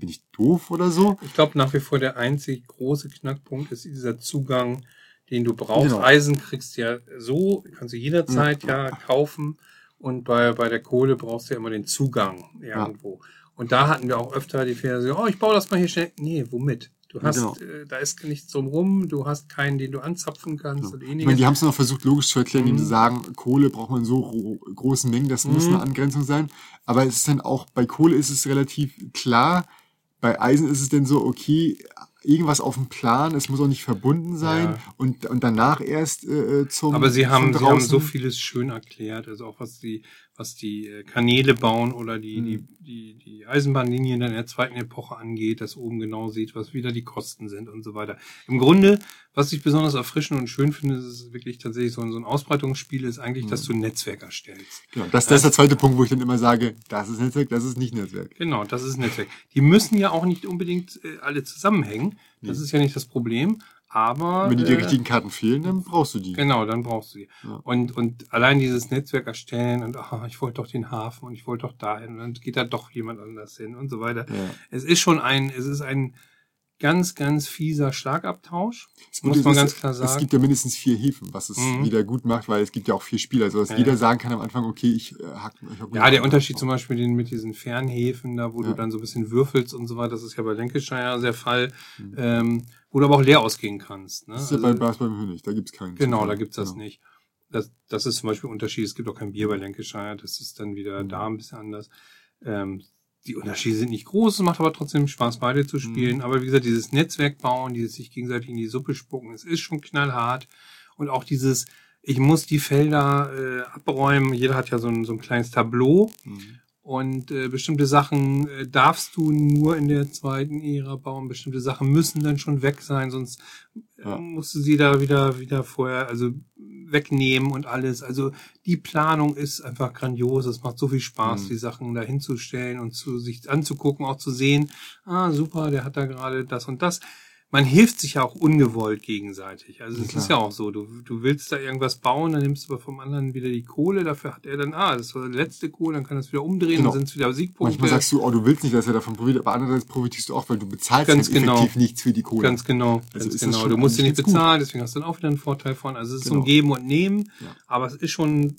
S1: Bin ich doof oder so?
S2: Ich glaube nach wie vor der einzig große Knackpunkt ist dieser Zugang, den du brauchst.
S1: Genau.
S2: Eisen kriegst du ja so, kannst du jederzeit ja, kaufen. Und bei, bei der Kohle brauchst du ja immer den Zugang irgendwo. Und da hatten wir auch öfter die so, oh, ich baue das mal hier schnell. Nee, womit? Du hast,
S1: Genau.
S2: äh, da ist nichts drum rum, du hast keinen, den du anzapfen kannst und
S1: Ich meine,
S2: ähnliches.
S1: die haben es noch versucht, logisch zu erklären, indem
S2: Mhm.
S1: sie sagen, Kohle braucht man in so ro- großen Mengen, das muss
S2: Mhm.
S1: eine Angrenzung sein. Aber es ist dann auch, bei Kohle ist es relativ klar, bei Eisen ist es dann so, okay, irgendwas auf dem Plan, es muss auch nicht verbunden sein
S2: Ja.
S1: und, und danach erst äh, zum
S2: Aber sie haben, sie haben so vieles schön erklärt, also auch was die, was die äh, Kanäle bauen oder die,
S1: Mhm.
S2: die, die, die Eisenbahnlinien in der zweiten Epoche angeht, dass oben genau sieht, was wieder die Kosten sind und so weiter. Im Grunde, was ich besonders erfrischend und schön finde, ist wirklich tatsächlich so ein, so ein Ausbreitungsspiel, ist eigentlich, dass du ein Netzwerk erstellst.
S1: Genau, das, das ist der zweite Punkt, wo ich dann immer sage, das ist Netzwerk, das ist nicht Netzwerk.
S2: Genau, das ist ein Netzwerk. Die müssen ja auch nicht unbedingt äh, alle zusammenhängen. Das
S1: Nee.
S2: ist ja nicht das Problem. Aber
S1: Wenn dir die
S2: äh,
S1: richtigen Karten fehlen, dann brauchst du die.
S2: Genau, dann brauchst du die.
S1: Ja.
S2: Und, und allein dieses Netzwerk erstellen und ach, ich wollte doch den Hafen und ich wollte doch dahin und dann geht da doch jemand anders hin und so weiter.
S1: Ja.
S2: Es ist schon ein, es ist ein ganz, ganz fieser Schlagabtausch.
S1: Das
S2: Muss man
S1: ist,
S2: ganz klar
S1: Es
S2: sagen.
S1: gibt ja mindestens vier Häfen, was es
S2: Mhm.
S1: wieder gut macht, weil es gibt ja auch vier Spieler, also dass
S2: Ja,
S1: jeder sagen kann am Anfang, okay, ich äh, hack, ich hack
S2: Ja, der Unterschied zum Beispiel den, mit diesen Fernhäfen, da wo du dann so ein bisschen würfelst und so weiter, das ist ja bei Lancashire der Fall,
S1: Mhm.
S2: ähm, wo du aber auch leer ausgehen kannst. Ne?
S1: Das ist ja
S2: Also-
S1: bei Basketball nicht, da gibt's keinen.
S2: Genau,
S1: Zufall.
S2: da gibt's das
S1: Genau.
S2: nicht. Das, das ist zum Beispiel ein Unterschied. Es gibt auch kein Bier bei Lancashire. Das ist dann wieder
S1: Mhm.
S2: da ein bisschen anders. Ähm, die Unterschiede sind nicht groß. Es macht aber trotzdem Spaß, beide zu spielen.
S1: Mhm.
S2: Aber wie gesagt, dieses Netzwerk bauen, dieses sich gegenseitig in die Suppe spucken, es ist schon knallhart. Und auch dieses, ich muss die Felder äh, abräumen. Jeder hat ja so ein, so ein kleines Tableau.
S1: Mhm.
S2: Und äh, bestimmte Sachen äh, darfst du nur in der zweiten Ära bauen. Bestimmte Sachen müssen dann schon weg sein, sonst äh,
S1: Ja.
S2: musst du sie da wieder wieder vorher also wegnehmen und alles. Also die Planung ist einfach grandios. Es macht so viel Spaß,
S1: Mhm.
S2: die Sachen da hinzustellen und zu sich anzugucken, auch zu sehen. Ah, super, der hat da gerade das und das. Man hilft sich ja auch ungewollt gegenseitig. Also
S1: Ja,
S2: es
S1: klar.
S2: ist ja auch so, du, du willst da irgendwas bauen, dann nimmst du aber vom anderen wieder die Kohle, dafür hat er dann, ah, das war die letzte Kohle, dann kann er es wieder umdrehen,
S1: Genau.
S2: dann sind es wieder Siegpunkte.
S1: Manchmal sagst du, oh, du willst nicht, dass er davon profitiert, aber andererseits profitierst du auch, weil du bezahlst
S2: Ganz
S1: halt
S2: genau.
S1: effektiv nichts für die Kohle.
S2: Ganz genau,
S1: Also
S2: ganz
S1: das
S2: genau. Du musst sie nicht
S1: ganz gut.
S2: bezahlen, deswegen hast du dann auch wieder einen Vorteil von. Also es ist so ein
S1: Genau.
S2: Geben und Nehmen,
S1: Ja.
S2: aber es ist schon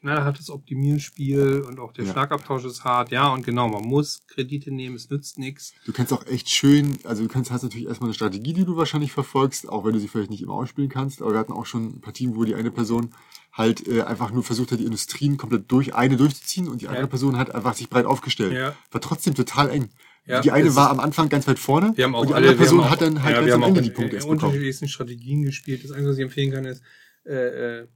S2: ein knallhartes Optimierspiel und auch der
S1: Ja.
S2: Schlagabtausch ist hart. Ja, und genau, man muss Kredite nehmen, es nützt nichts.
S1: Du kannst auch echt schön, also du kannst, hast natürlich erstmal eine Strategie, die du wahrscheinlich verfolgst, auch wenn du sie vielleicht nicht immer ausspielen kannst. Aber wir hatten auch schon Partien, wo die eine Person halt äh, einfach nur versucht hat, die Industrien komplett durch, eine durchzuziehen und die andere Person hat einfach sich breit aufgestellt.
S2: Ja.
S1: War trotzdem total eng.
S2: Ja,
S1: die eine war am Anfang ganz weit vorne
S2: Wir haben auch
S1: und die
S2: alle,
S1: andere Person
S2: wir haben auch,
S1: hat dann halt
S2: ja,
S1: ganz am Ende die Punkte erst bekommen.
S2: unterschiedlichsten Strategien gespielt. Das Einzige, was ich empfehlen kann, ist, äh, äh,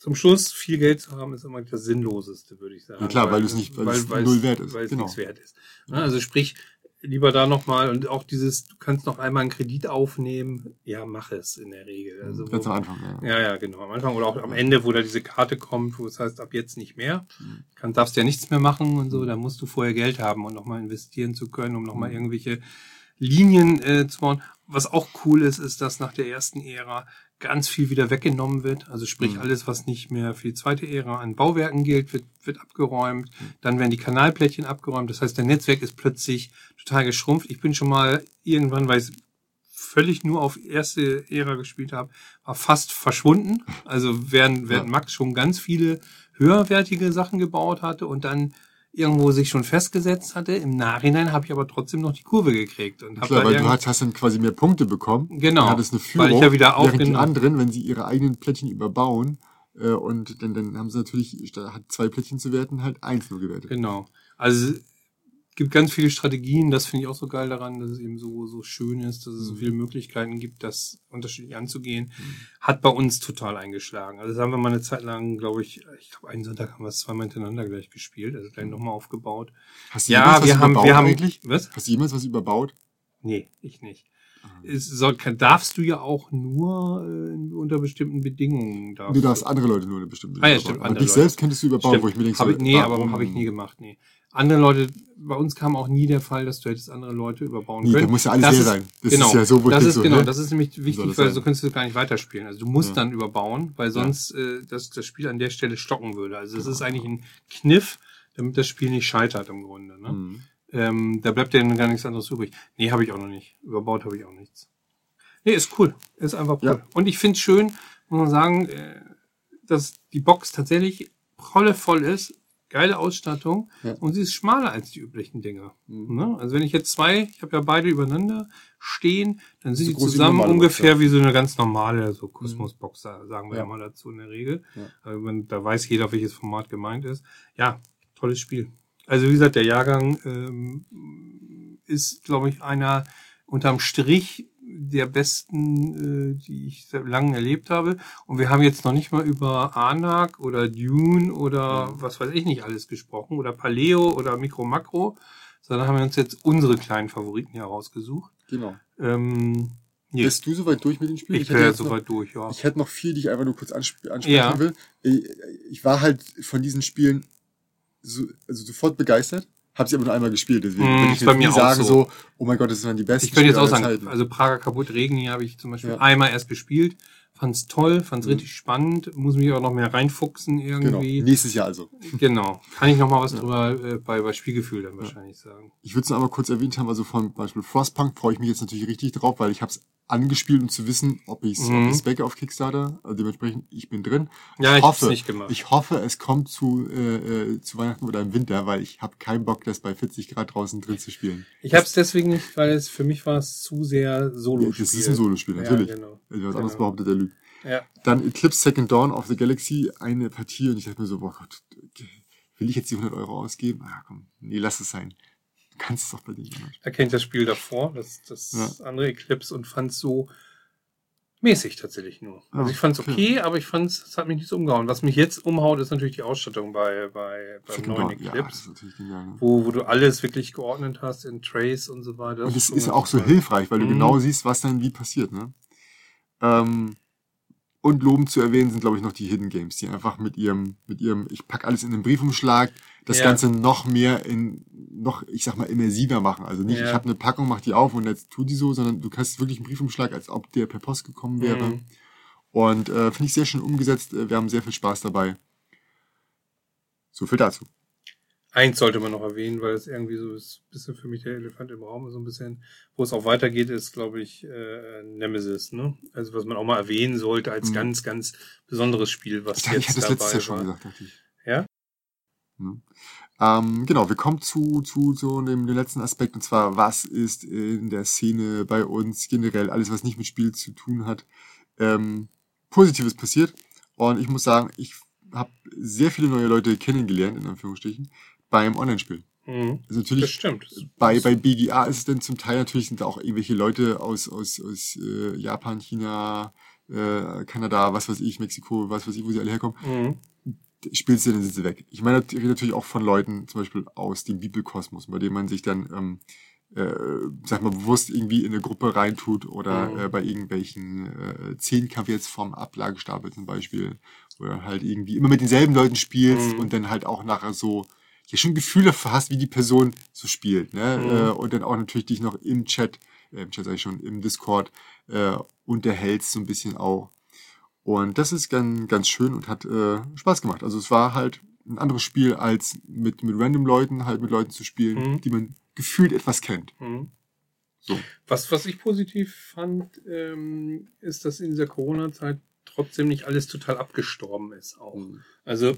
S2: zum Schluss viel Geld zu haben, ist immer das Sinnloseste, würde ich sagen.
S1: Ja, klar, weil du es nicht- weil es null wert ist.
S2: Weil es
S1: Genau.
S2: nichts wert ist. Ja, Also sprich, lieber da nochmal und auch dieses, du kannst noch einmal einen Kredit aufnehmen, ja, mach es in der Regel. Also,
S1: Ganz
S2: wo,
S1: am Anfang, ja.
S2: ja, ja, genau, am Anfang oder auch am Ende, wo da diese Karte kommt, wo es heißt, ab jetzt nicht mehr,
S1: Mhm.
S2: kann, darfst ja nichts mehr machen und so, da musst du vorher Geld haben um nochmal investieren zu können, um nochmal
S1: Mhm.
S2: irgendwelche Linien äh, zu bauen. Was auch cool ist, ist, dass nach der ersten Ära ganz viel wieder weggenommen wird. Also sprich,
S1: Mhm.
S2: alles, was nicht mehr für die zweite Ära an Bauwerken gilt, wird, wird abgeräumt.
S1: Mhm.
S2: Dann werden die Kanalplättchen abgeräumt. Das heißt, der Netzwerk ist plötzlich total geschrumpft. Ich bin schon mal irgendwann, weil ich völlig nur auf erste Ära gespielt habe, war fast verschwunden. Also während, während
S1: Ja.
S2: Max schon ganz viele höherwertige Sachen gebaut hatte und dann irgendwo sich schon festgesetzt hatte. Im Nachhinein habe ich aber trotzdem noch die Kurve gekriegt und
S1: Klar, weil du hast, hast dann quasi mehr Punkte bekommen.
S2: Genau,
S1: Du hattest eine
S2: weil
S1: Führung,
S2: ich ja wieder auch-
S1: die anderen, wenn sie ihre eigenen Plättchen überbauen, äh, und dann, dann haben sie natürlich, statt zwei Plättchen zu werten, halt eins nur gewertet.
S2: Genau. Also gibt ganz viele Strategien, das finde ich auch so geil daran, dass es eben so, so schön ist, dass es so
S1: Mhm.
S2: viele Möglichkeiten gibt, das unterschiedlich anzugehen. Hat bei uns total eingeschlagen. Also das haben wir mal eine Zeit lang, glaube ich, ich glaube einen Sonntag haben wir es zweimal hintereinander gleich gespielt, also gleich nochmal aufgebaut.
S1: Hast du
S2: Ja,
S1: jemals
S2: wir
S1: was
S2: haben,
S1: überbaut
S2: wir haben,
S1: eigentlich?
S2: was?
S1: Hast du jemals was überbaut?
S2: Nee, ich nicht. Es soll, kann, darfst du ja auch nur äh, unter bestimmten Bedingungen. Darfst
S1: Du darfst andere Leute nur eine bestimmte
S2: Ah, ja, stimmt,
S1: Aber dich
S2: Leute.
S1: selbst könntest du überbauen,
S2: Stimmt.
S1: wo ich mir denke,
S2: Hab
S1: so,
S2: ich, nee, aber
S1: warum?
S2: habe ich nie gemacht, nee. Andere Leute, bei uns kam auch nie der Fall, dass du hättest andere Leute überbauen
S1: Nee,
S2: können.
S1: da muss ja alles
S2: das
S1: leer sein. Das
S2: genau,
S1: ist ja so, wo
S2: das ist
S1: so,
S2: genau,
S1: hä?
S2: das ist nämlich wichtig, weil
S1: sein?
S2: so könntest du gar nicht weiterspielen. Also du musst
S1: Ja.
S2: dann überbauen, weil sonst äh, das, das Spiel an der Stelle stocken würde. Also es ist eigentlich ein Kniff, damit das Spiel nicht scheitert im Grunde. Ne?
S1: Mhm.
S2: Ähm, da bleibt dir dann gar nichts anderes übrig. Nee, habe ich auch noch nicht. Überbaut habe ich auch nichts. Nee, ist cool. Ist einfach cool.
S1: Ja.
S2: Und ich finde es schön, muss man sagen, äh, dass die Box tatsächlich prollevoll ist. Geile Ausstattung.
S1: Ja.
S2: Und sie ist schmaler als die üblichen Dinger.
S1: Mhm.
S2: Ne? Also wenn ich jetzt zwei, ich habe ja beide übereinander stehen, dann sind die zusammen
S1: Box,
S2: ungefähr
S1: ja.
S2: wie so eine ganz normale, so Kosmos-Box, sagen wir ja. Mal dazu in der Regel. Da weiß jeder, welches Format gemeint ist. Ja, tolles Spiel. Also wie gesagt, der Jahrgang ähm, ist, glaube ich, einer unterm Strich der besten, äh, die ich seit langem erlebt habe. Und wir haben jetzt noch nicht mal über Anak oder Dune oder was weiß ich nicht alles gesprochen oder Paleo oder Mikro Makro, sondern haben wir uns jetzt unsere kleinen Favoriten hier rausgesucht.
S1: Genau.
S2: Ähm, nee,
S1: Bist du soweit durch mit den Spielen?
S2: ich
S1: hätte
S2: wäre soweit durch, ja.
S1: Ich hätte noch vier, die ich einfach nur kurz ansp ansprechen
S2: Ja.
S1: will. Ich, ich war halt von diesen Spielen so, also sofort begeistert, habe sie aber nur einmal gespielt. Deswegen
S2: Mm,
S1: würde ich jetzt nie sagen
S2: so.
S1: so. oh mein Gott, das waren die besten
S2: Ich könnte jetzt auch sagen,
S1: Zeiten.
S2: also Prager kaputt Regen hier habe ich zum Beispiel
S1: Ja.
S2: einmal erst gespielt, fand's toll, fand's
S1: Mhm.
S2: richtig spannend, muss mich auch noch mehr reinfuchsen
S1: genau.
S2: irgendwie.
S1: Nächstes Jahr also.
S2: Genau. Kann ich noch mal was
S1: Ja.
S2: drüber äh, bei, bei Spielgefühl dann wahrscheinlich sagen.
S1: Ich würde es noch einmal kurz erwähnt haben, also von Beispiel Frostpunk freue ich mich jetzt natürlich richtig drauf, weil ich habe es angespielt, um zu wissen, ob ich es
S2: Mhm.
S1: backe auf Kickstarter. Also dementsprechend, ich bin drin.
S2: Ja, ich
S1: hoffe,
S2: nicht gemacht.
S1: Ich hoffe, es kommt zu, äh, äh, zu Weihnachten oder im Winter, weil ich habe keinen Bock, das bei 40 Grad draußen drin zu spielen.
S2: Ich habe es deswegen nicht, weil es für mich war es zu sehr solo
S1: Das ist ein Solospiel, natürlich.
S2: Ja, genau.
S1: Was anderes
S2: Genau.
S1: behauptet der Lüge.
S2: Ja.
S1: Dann Eclipse Second Dawn of the Galaxy, eine Partie und ich dachte mir so, boah Gott, will ich jetzt die 100 Euro ausgeben? Ah, komm, nee, lass es sein. Du kannst es doch denen machen.
S2: Da kenne ich das Spiel davor, das, das andere Eclipse und fand so mäßig tatsächlich nur. Also ich fand es
S1: okay.
S2: okay, aber ich fand es hat mich nicht so umgehauen. Was mich jetzt umhaut, ist natürlich die Ausstattung bei, bei beim neuen
S1: ja, das
S2: Eclipse.
S1: ist genial. Ne?
S2: wo, wo du alles wirklich geordnet hast in Trace und so weiter.
S1: Und
S2: Das
S1: es ist
S2: ganz
S1: auch so hilfreich, weil du
S2: Mhm.
S1: genau siehst, was dann wie passiert. Ne? Ähm, und lobend zu erwähnen sind, glaube ich, noch die Hidden Games, die einfach mit ihrem, mit ihrem, ich pack alles in den Briefumschlag, das
S2: Ja.
S1: Ganze noch mehr in, noch, ich sag mal, immersiver machen. Also nicht,
S2: Ja.
S1: ich habe eine Packung, mach die auf und jetzt tu die so, sondern du kannst wirklich einen Briefumschlag, als ob der per Post gekommen wäre.
S2: Mhm.
S1: Und äh, finde ich sehr schön umgesetzt. Äh, Wir haben sehr viel Spaß dabei. So viel dazu.
S2: Eins sollte man noch erwähnen, weil es irgendwie so ist, ein bisschen für mich der Elefant im Raum ist, so ein bisschen, wo es auch weitergeht, ist, glaube ich, äh, Nemesis, ne? Also was man auch mal erwähnen sollte als
S1: Mhm.
S2: ganz, ganz besonderes Spiel, was
S1: Ich dachte, ich
S2: jetzt
S1: hatte das
S2: dabei
S1: letztes Jahr schon gesagt, dachte ich.
S2: Ja?
S1: Hm. Ähm, genau, wir kommen zu, zu, zu dem, dem letzten Aspekt, und zwar, was ist in der Szene bei uns generell, alles, was nicht mit Spiel zu tun hat, ähm, Positives passiert. Und ich muss sagen, ich habe sehr viele neue Leute kennengelernt, in Anführungsstrichen, beim Online-Spiel.
S2: Mhm.
S1: Also
S2: Das
S1: natürlich,
S2: stimmt.
S1: bei, bei BGA ist es dann zum Teil natürlich sind da auch irgendwelche Leute aus, aus, aus äh, Japan, China, äh, Kanada, was weiß ich, Mexiko, was weiß ich, wo sie alle herkommen
S2: Mhm.
S1: spielst du, dann sind sie weg. Ich meine, ich rede natürlich auch von Leuten, zum Beispiel aus dem Bibelkosmos, bei dem man sich dann ähm, äh, sag mal, bewusst irgendwie in eine Gruppe reintut oder
S2: Mhm.
S1: äh, bei irgendwelchen äh, Zehnkampf jetzt vom Ablagestapel zum Beispiel, wo du halt irgendwie immer mit denselben Leuten spielst
S2: Mhm.
S1: und dann halt auch nachher so ja schon Gefühle hast, wie die Person so spielt, ne?
S2: Mhm.
S1: Äh, und dann auch natürlich dich noch im Chat, äh, im Chat sag ich schon, im Discord äh, unterhältst so ein bisschen auch. Und das ist ganz, ganz schön und hat äh, Spaß gemacht. Also es war halt ein anderes Spiel als mit, mit random Leuten, halt mit Leuten zu spielen,
S2: Mhm.
S1: die man gefühlt etwas kennt.
S2: Mhm.
S1: So.
S2: Was, was ich positiv fand, ähm, ist, dass in dieser Corona-Zeit trotzdem nicht alles total abgestorben ist auch.
S1: Mhm.
S2: Also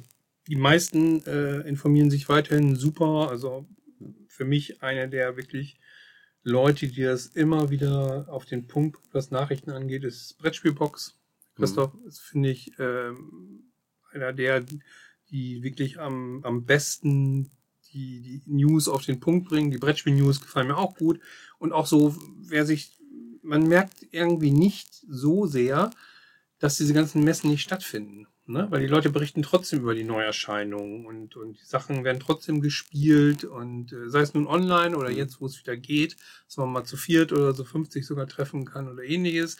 S2: die meisten äh, informieren sich weiterhin super. Also für mich einer der wirklich Leute, die das immer wieder auf den Punkt, was Nachrichten angeht, ist Brettspielbox. Christoph ist, finde ich, ähm, einer der, die wirklich am, am besten die, die News auf den Punkt bringen. Die Brettspiel-News gefallen mir auch gut. Und auch so, wer sich, man merkt irgendwie nicht so sehr, dass diese ganzen Messen nicht stattfinden. Ne? Weil die Leute berichten trotzdem über die Neuerscheinungen und, und die Sachen werden trotzdem gespielt und äh, sei es nun online oder jetzt, wo es wieder geht, dass man mal zu viert oder so 50 sogar treffen kann oder ähnliches.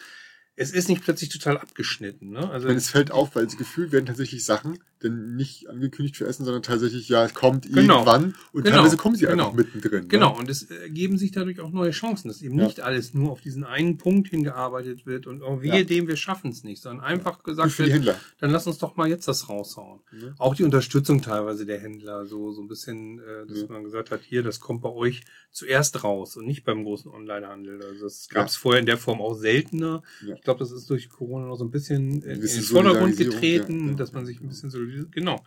S2: Es ist nicht plötzlich total abgeschnitten. Ne? Also
S1: es fällt auf, weil es gefühlt werden tatsächlich Sachen dann nicht angekündigt für Essen, sondern tatsächlich, ja, es kommt
S2: Genau.
S1: irgendwann und
S2: Genau.
S1: teilweise kommen sie
S2: Genau.
S1: einfach mittendrin.
S2: Genau,
S1: Ne?
S2: und es ergeben sich dadurch auch neue Chancen, dass eben
S1: Ja.
S2: nicht alles nur auf diesen einen Punkt hingearbeitet wird und auch wir
S1: Ja.
S2: dem, wir schaffen es nicht, sondern einfach
S1: Gut
S2: gesagt wird, dann lass uns doch mal jetzt das raushauen.
S1: Ne?
S2: Auch die Unterstützung teilweise der Händler, so, so ein bisschen, äh, dass
S1: Ja.
S2: man gesagt hat, hier, das kommt bei euch zuerst raus und nicht beim großen Onlinehandel. Also das gab es
S1: Ja.
S2: vorher in der Form auch seltener.
S1: Ja.
S2: Ich glaube, das ist durch Corona noch so ein bisschen in, in
S1: bisschen
S2: den Vordergrund getreten,
S1: ja, ja,
S2: dass man
S1: ja,
S2: sich ein
S1: genau.
S2: bisschen solidarisiert. Genau.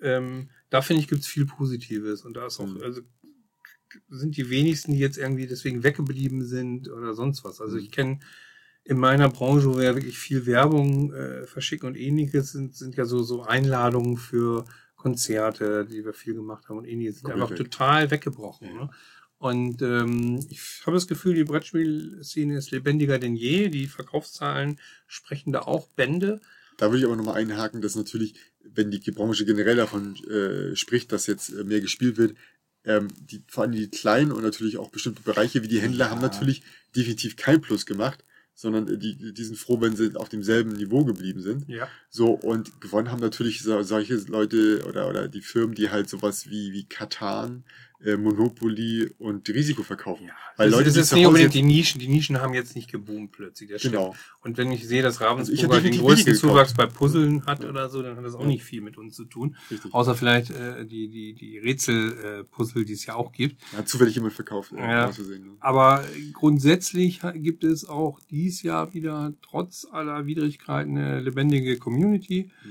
S2: Ähm, da finde ich, gibt es viel Positives und da ist auch,
S1: Mhm.
S2: also sind die wenigsten, die jetzt irgendwie deswegen weggeblieben sind oder sonst was. Also
S1: Mhm.
S2: ich kenne in meiner Branche, wo wir ja wirklich viel Werbung äh, verschicken und ähnliches, sind, sind ja so, so Einladungen für Konzerte, die wir viel gemacht haben und ähnliches, sind einfach total weggebrochen. Ne? Und ähm, ich habe das Gefühl, die Brettspielszene ist lebendiger denn je. Die Verkaufszahlen sprechen da auch Bände.
S1: Da würde ich aber nochmal einhaken, dass natürlich, wenn die Branche generell davon äh, spricht, dass jetzt äh, mehr gespielt wird, ähm, die, vor allem die kleinen und natürlich auch bestimmte Bereiche wie die Händler haben
S2: Ja.
S1: natürlich definitiv kein Plus gemacht, sondern äh, die, die sind froh, wenn sie auf demselben Niveau geblieben sind.
S2: Ja.
S1: So, und gewonnen haben natürlich so, solche Leute oder, oder die Firmen, die halt sowas wie, wie Katan, äh, Monopoly und Risiko verkaufen.
S2: Ja,
S1: Weil
S2: das,
S1: Leute,
S2: ist
S1: zu
S2: nicht unbedingt
S1: jetzt-
S2: die Nischen. Die Nischen haben jetzt nicht geboomt plötzlich. Das stimmt.
S1: Genau.
S2: Und wenn ich sehe, dass
S1: Also
S2: Ravensburger den
S1: definitiv
S2: größten. Zuwachs bei Puzzeln hat oder so, dann hat das auch
S1: Ja.
S2: nicht viel mit uns zu tun.
S1: Richtig.
S2: Außer vielleicht äh, die, die, die Rätsel-Puzzle, die es ja auch gibt.
S1: Hat zufällig jemand verkauft. Äh,
S2: Ja.
S1: aus Versehen, ne?
S2: Aber grundsätzlich gibt es auch dies Jahr wieder, trotz aller Widrigkeiten, eine lebendige Community.
S1: Hm.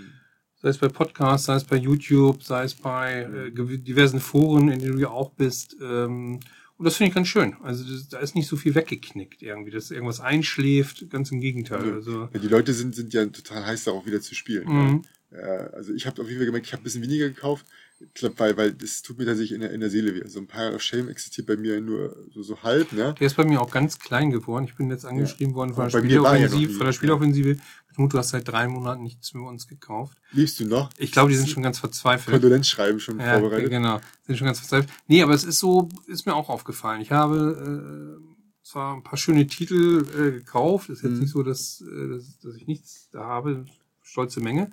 S2: Sei es bei Podcasts, sei es bei YouTube, sei es bei äh, gew- diversen Foren, in denen du ja auch bist. Ähm, und das finde ich ganz schön. Also das, da ist nicht so viel weggeknickt irgendwie, dass irgendwas einschläft. Ganz im Gegenteil. Also,
S1: Ja, die Leute sind, sind ja total heiß darauf, wieder zu spielen.
S2: Mhm.
S1: Ja. Äh, also ich habe auf jeden Fall gemerkt, ich habe ein bisschen weniger gekauft, ich glaub, weil, weil das tut mir tatsächlich in der, in der Seele weh. So ein Pile of Shame existiert bei mir nur so, so halb, ne?
S2: Der ist bei mir auch ganz klein geworden. Ich bin jetzt angeschrieben worden von der
S1: er ja
S2: Spieleoffensive. Von der
S1: ja.
S2: Spieleoffensive. Knut, du hast seit drei Monaten nichts mehr uns gekauft.
S1: Liebst du noch?
S2: Ich glaube, die sind schon ganz verzweifelt.
S1: Kondolenzschreiben schon
S2: Ja,
S1: vorbereitet.
S2: genau. Sind schon ganz verzweifelt. Nee, aber es ist so, ist mir auch aufgefallen. Ich habe äh, zwar ein paar schöne Titel äh, gekauft. Ist jetzt
S1: Mhm.
S2: nicht so, dass, äh, dass, dass ich nichts da habe. Stolze Menge.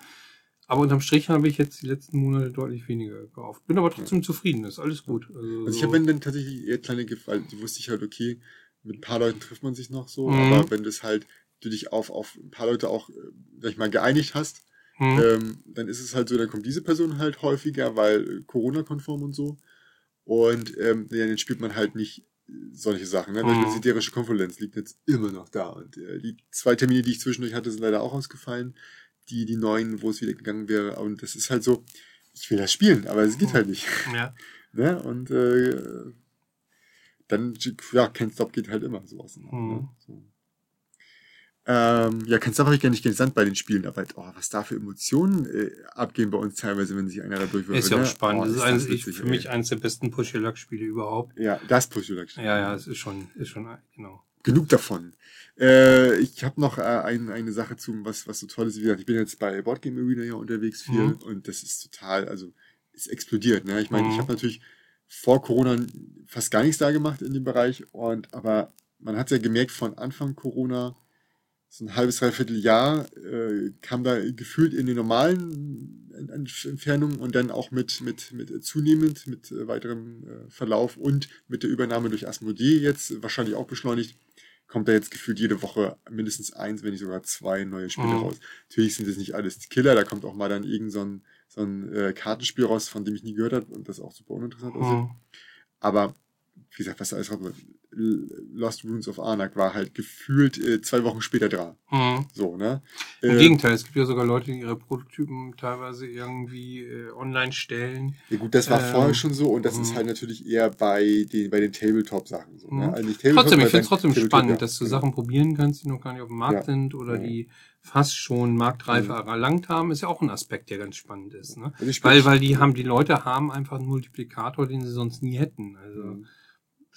S2: Aber unterm Strich habe ich jetzt die letzten Monate deutlich weniger gekauft. Bin aber trotzdem zufrieden. Ist alles gut. Also,
S1: Also ich habe dann tatsächlich eher kleine Gefallen, die wusste ich halt, okay, mit ein paar Leuten trifft man sich noch so,
S2: Mhm.
S1: aber wenn das halt, du dich auf, auf ein paar Leute auch, äh, sag ich mal, geeinigt hast,
S2: Hm.
S1: ähm, dann ist es halt so, dann kommt diese Person halt häufiger, weil äh, Corona-konform und so. Und ähm, ja, dann spielt man halt nicht äh, solche Sachen. Ne?
S2: Mhm.
S1: Die siderische Konferenz liegt jetzt immer noch da. Und äh, die zwei Termine, die ich zwischendurch hatte, sind leider auch ausgefallen. Die, die neuen, wo es wieder gegangen wäre. Und das ist halt so, ich will das spielen, aber es geht halt nicht. *laughs*
S2: ja. *laughs*
S1: Ne? Und äh, dann, ja, Can't Stop geht halt immer sowas. Ne?
S2: Mhm.
S1: So. Ähm, ja, Can't Stop habe ich gar nicht gesandt bei den Spielen, aber oh, was da für Emotionen äh, abgehen bei uns teilweise, wenn sich einer da durchwirft.
S2: Ist ja auch
S1: ne?
S2: spannend.
S1: Oh,
S2: das ist,
S1: das
S2: eines, ich,
S1: witzig,
S2: für
S1: ey.
S2: mich eines der besten Push-Your-Luck-Spiele überhaupt.
S1: Ja, das push ja,
S2: Ja, ja, es ist schon, ist schon, genau.
S1: Genug davon. Äh, ich habe noch äh, ein, eine Sache zu, was, was so toll ist. Wie gesagt, ich bin jetzt bei Boardgame Arena ja unterwegs viel
S2: Mhm.
S1: und das ist total, also es explodiert. Ne? Ich meine, ich
S2: Mhm.
S1: habe natürlich vor Corona fast gar nichts da gemacht in dem Bereich. Und aber man hat ja gemerkt, von Anfang Corona, so ein halbes, dreiviertel Jahr, äh, kam da gefühlt in den normalen Entfernungen und dann auch mit, mit, mit zunehmend, mit äh, weiterem äh, Verlauf und mit der Übernahme durch Asmodee jetzt wahrscheinlich auch beschleunigt, kommt da jetzt gefühlt jede Woche mindestens eins, wenn nicht sogar zwei neue Spiele
S2: Mhm.
S1: raus. Natürlich sind das nicht alles die Killer, da kommt auch mal dann irgend so ein, so ein äh, Kartenspiel raus, von dem ich nie gehört habe und das auch super uninteressant aussieht.
S2: Mhm.
S1: Aber wie gesagt, was da alles rauskommt, Lost Runes of Arnak war halt gefühlt äh, zwei Wochen später dran.
S2: Mhm.
S1: So, ne?
S2: Im
S1: Äh,
S2: Gegenteil, es gibt ja sogar Leute, die ihre Prototypen teilweise irgendwie äh, online stellen.
S1: Ja gut, das war
S2: Ähm,
S1: vorher schon so und das ist
S2: mhm.
S1: halt natürlich eher bei den, bei den Tabletop-Sachen so. Ne?
S2: Mhm.
S1: Also nicht Tabletop,
S2: Trotzdem, ich finde es trotzdem
S1: Tabletop,
S2: spannend,
S1: ja.
S2: dass du
S1: Genau.
S2: Sachen probieren kannst, die noch gar nicht auf dem Markt
S1: Ja.
S2: sind oder
S1: Ja.
S2: die fast schon Marktreife
S1: Mhm.
S2: erlangt haben, ist ja auch ein Aspekt, der ganz spannend ist. Ne?
S1: Also
S2: Weil, weil die haben, die Leute haben einfach einen Multiplikator, den sie sonst nie hätten. Also
S1: Mhm.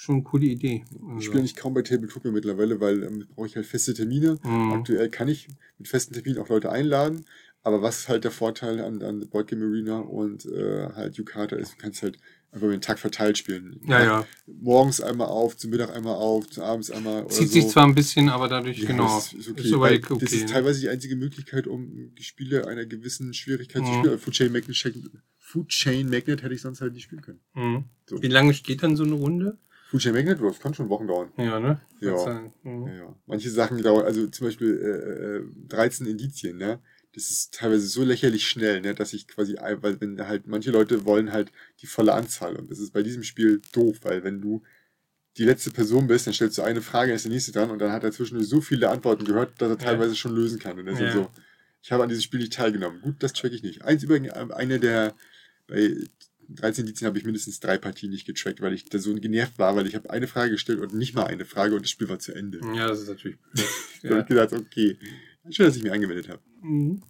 S2: Schon eine coole Idee.
S1: Ich
S2: Also,
S1: spiele nicht kaum bei Tabletop mehr mittlerweile, weil ähm, brauche ich halt feste Termine.
S2: Mhm.
S1: Aktuell kann ich mit festen Terminen auch Leute einladen. Aber was ist halt der Vorteil an, an Board Game Arena und äh, halt Yukata ist, du kannst halt einfach über den Tag verteilt spielen.
S2: ja, ja.
S1: Morgens einmal auf, zum Mittag einmal auf, zu abends einmal. oder
S2: Zieht
S1: so.
S2: sich zwar ein bisschen, aber dadurch,
S1: Ja,
S2: genau.
S1: das ist, okay.
S2: Ist okay,
S1: das ist
S2: ne?
S1: teilweise die einzige Möglichkeit, um die Spiele einer gewissen Schwierigkeit zu
S2: Mhm.
S1: spielen. Food Chain Magnet, Food Chain Magnet hätte ich sonst halt nicht spielen können.
S2: Mhm.
S1: So.
S2: Wie lange geht dann so eine Runde?
S1: Chain Magnet, das kann schon Wochen dauern.
S2: Ja, ne?
S1: Ja.
S2: Mhm.
S1: Ja, ja. Manche Sachen dauern, also zum Beispiel äh, äh, 13 Indizien, ne? Das ist teilweise so lächerlich schnell, ne, dass ich quasi, weil wenn halt manche Leute wollen halt die volle Anzahl und das ist bei diesem Spiel doof, weil wenn du die letzte Person bist, dann stellst du eine Frage, ist der nächste dran und dann hat er zwischendurch so viele Antworten gehört, dass er
S2: Ja.
S1: teilweise schon lösen kann. Und das
S2: Ja.
S1: ist so, ich habe an diesem Spiel nicht teilgenommen. Gut, das track ich nicht. Eins übrigens, eine der, bei 13 Indizien habe ich mindestens drei Partien nicht getrackt, weil ich da so genervt war, weil ich habe eine Frage gestellt und nicht mal eine Frage und das Spiel war zu Ende.
S2: Ja, das ist natürlich. *laughs*
S1: Da habe
S2: ja.
S1: ich gedacht, okay, schön, dass ich mich angemeldet habe.
S2: Mhm.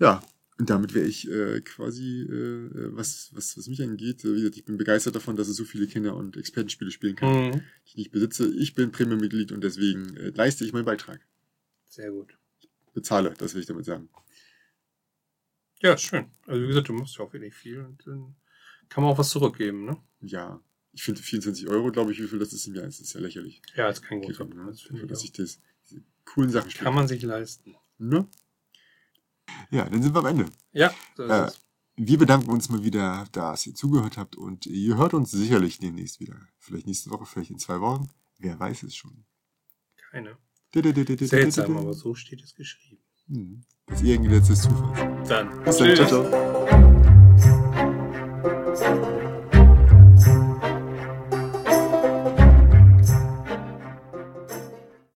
S1: Ja, und damit wäre ich äh, quasi, äh, was, was, was mich angeht, äh, wie gesagt, ich bin begeistert davon, dass es so viele Kinder- und Expertenspiele spielen kann,
S2: Mhm.
S1: die ich nicht besitze. Ich bin Premium-Mitglied und deswegen äh, leiste ich meinen Beitrag.
S2: Sehr gut.
S1: Bezahle, das will ich damit sagen.
S2: Ja, schön. Also wie gesagt, du machst ja auch wirklich viel und dann kann man auch was zurückgeben, ne?
S1: Ja, ich finde 24 Euro, glaube ich, wie viel das ist im Jahr, das ist ja lächerlich.
S2: Ja, ist kein großer
S1: ne?
S2: Preis,
S1: Dafür,
S2: ich
S1: dass ich das, diese coolen Sachen spiele.
S2: Kann man sich leisten.
S1: Ne? Ja, dann sind wir am Ende.
S2: Ja, so ist
S1: Äh,
S2: es.
S1: Wir bedanken uns mal wieder, dass ihr zugehört habt und ihr hört uns sicherlich demnächst wieder. Vielleicht nächste Woche, vielleicht in zwei Wochen. Wer weiß es schon.
S2: Keine. Seltsam, aber so steht es geschrieben.
S1: Hm. Das ist irgendwie letztes Zufall.
S2: Dann.
S1: Bis dann.
S2: Tschüss.
S1: Ciao, ciao. Thank you.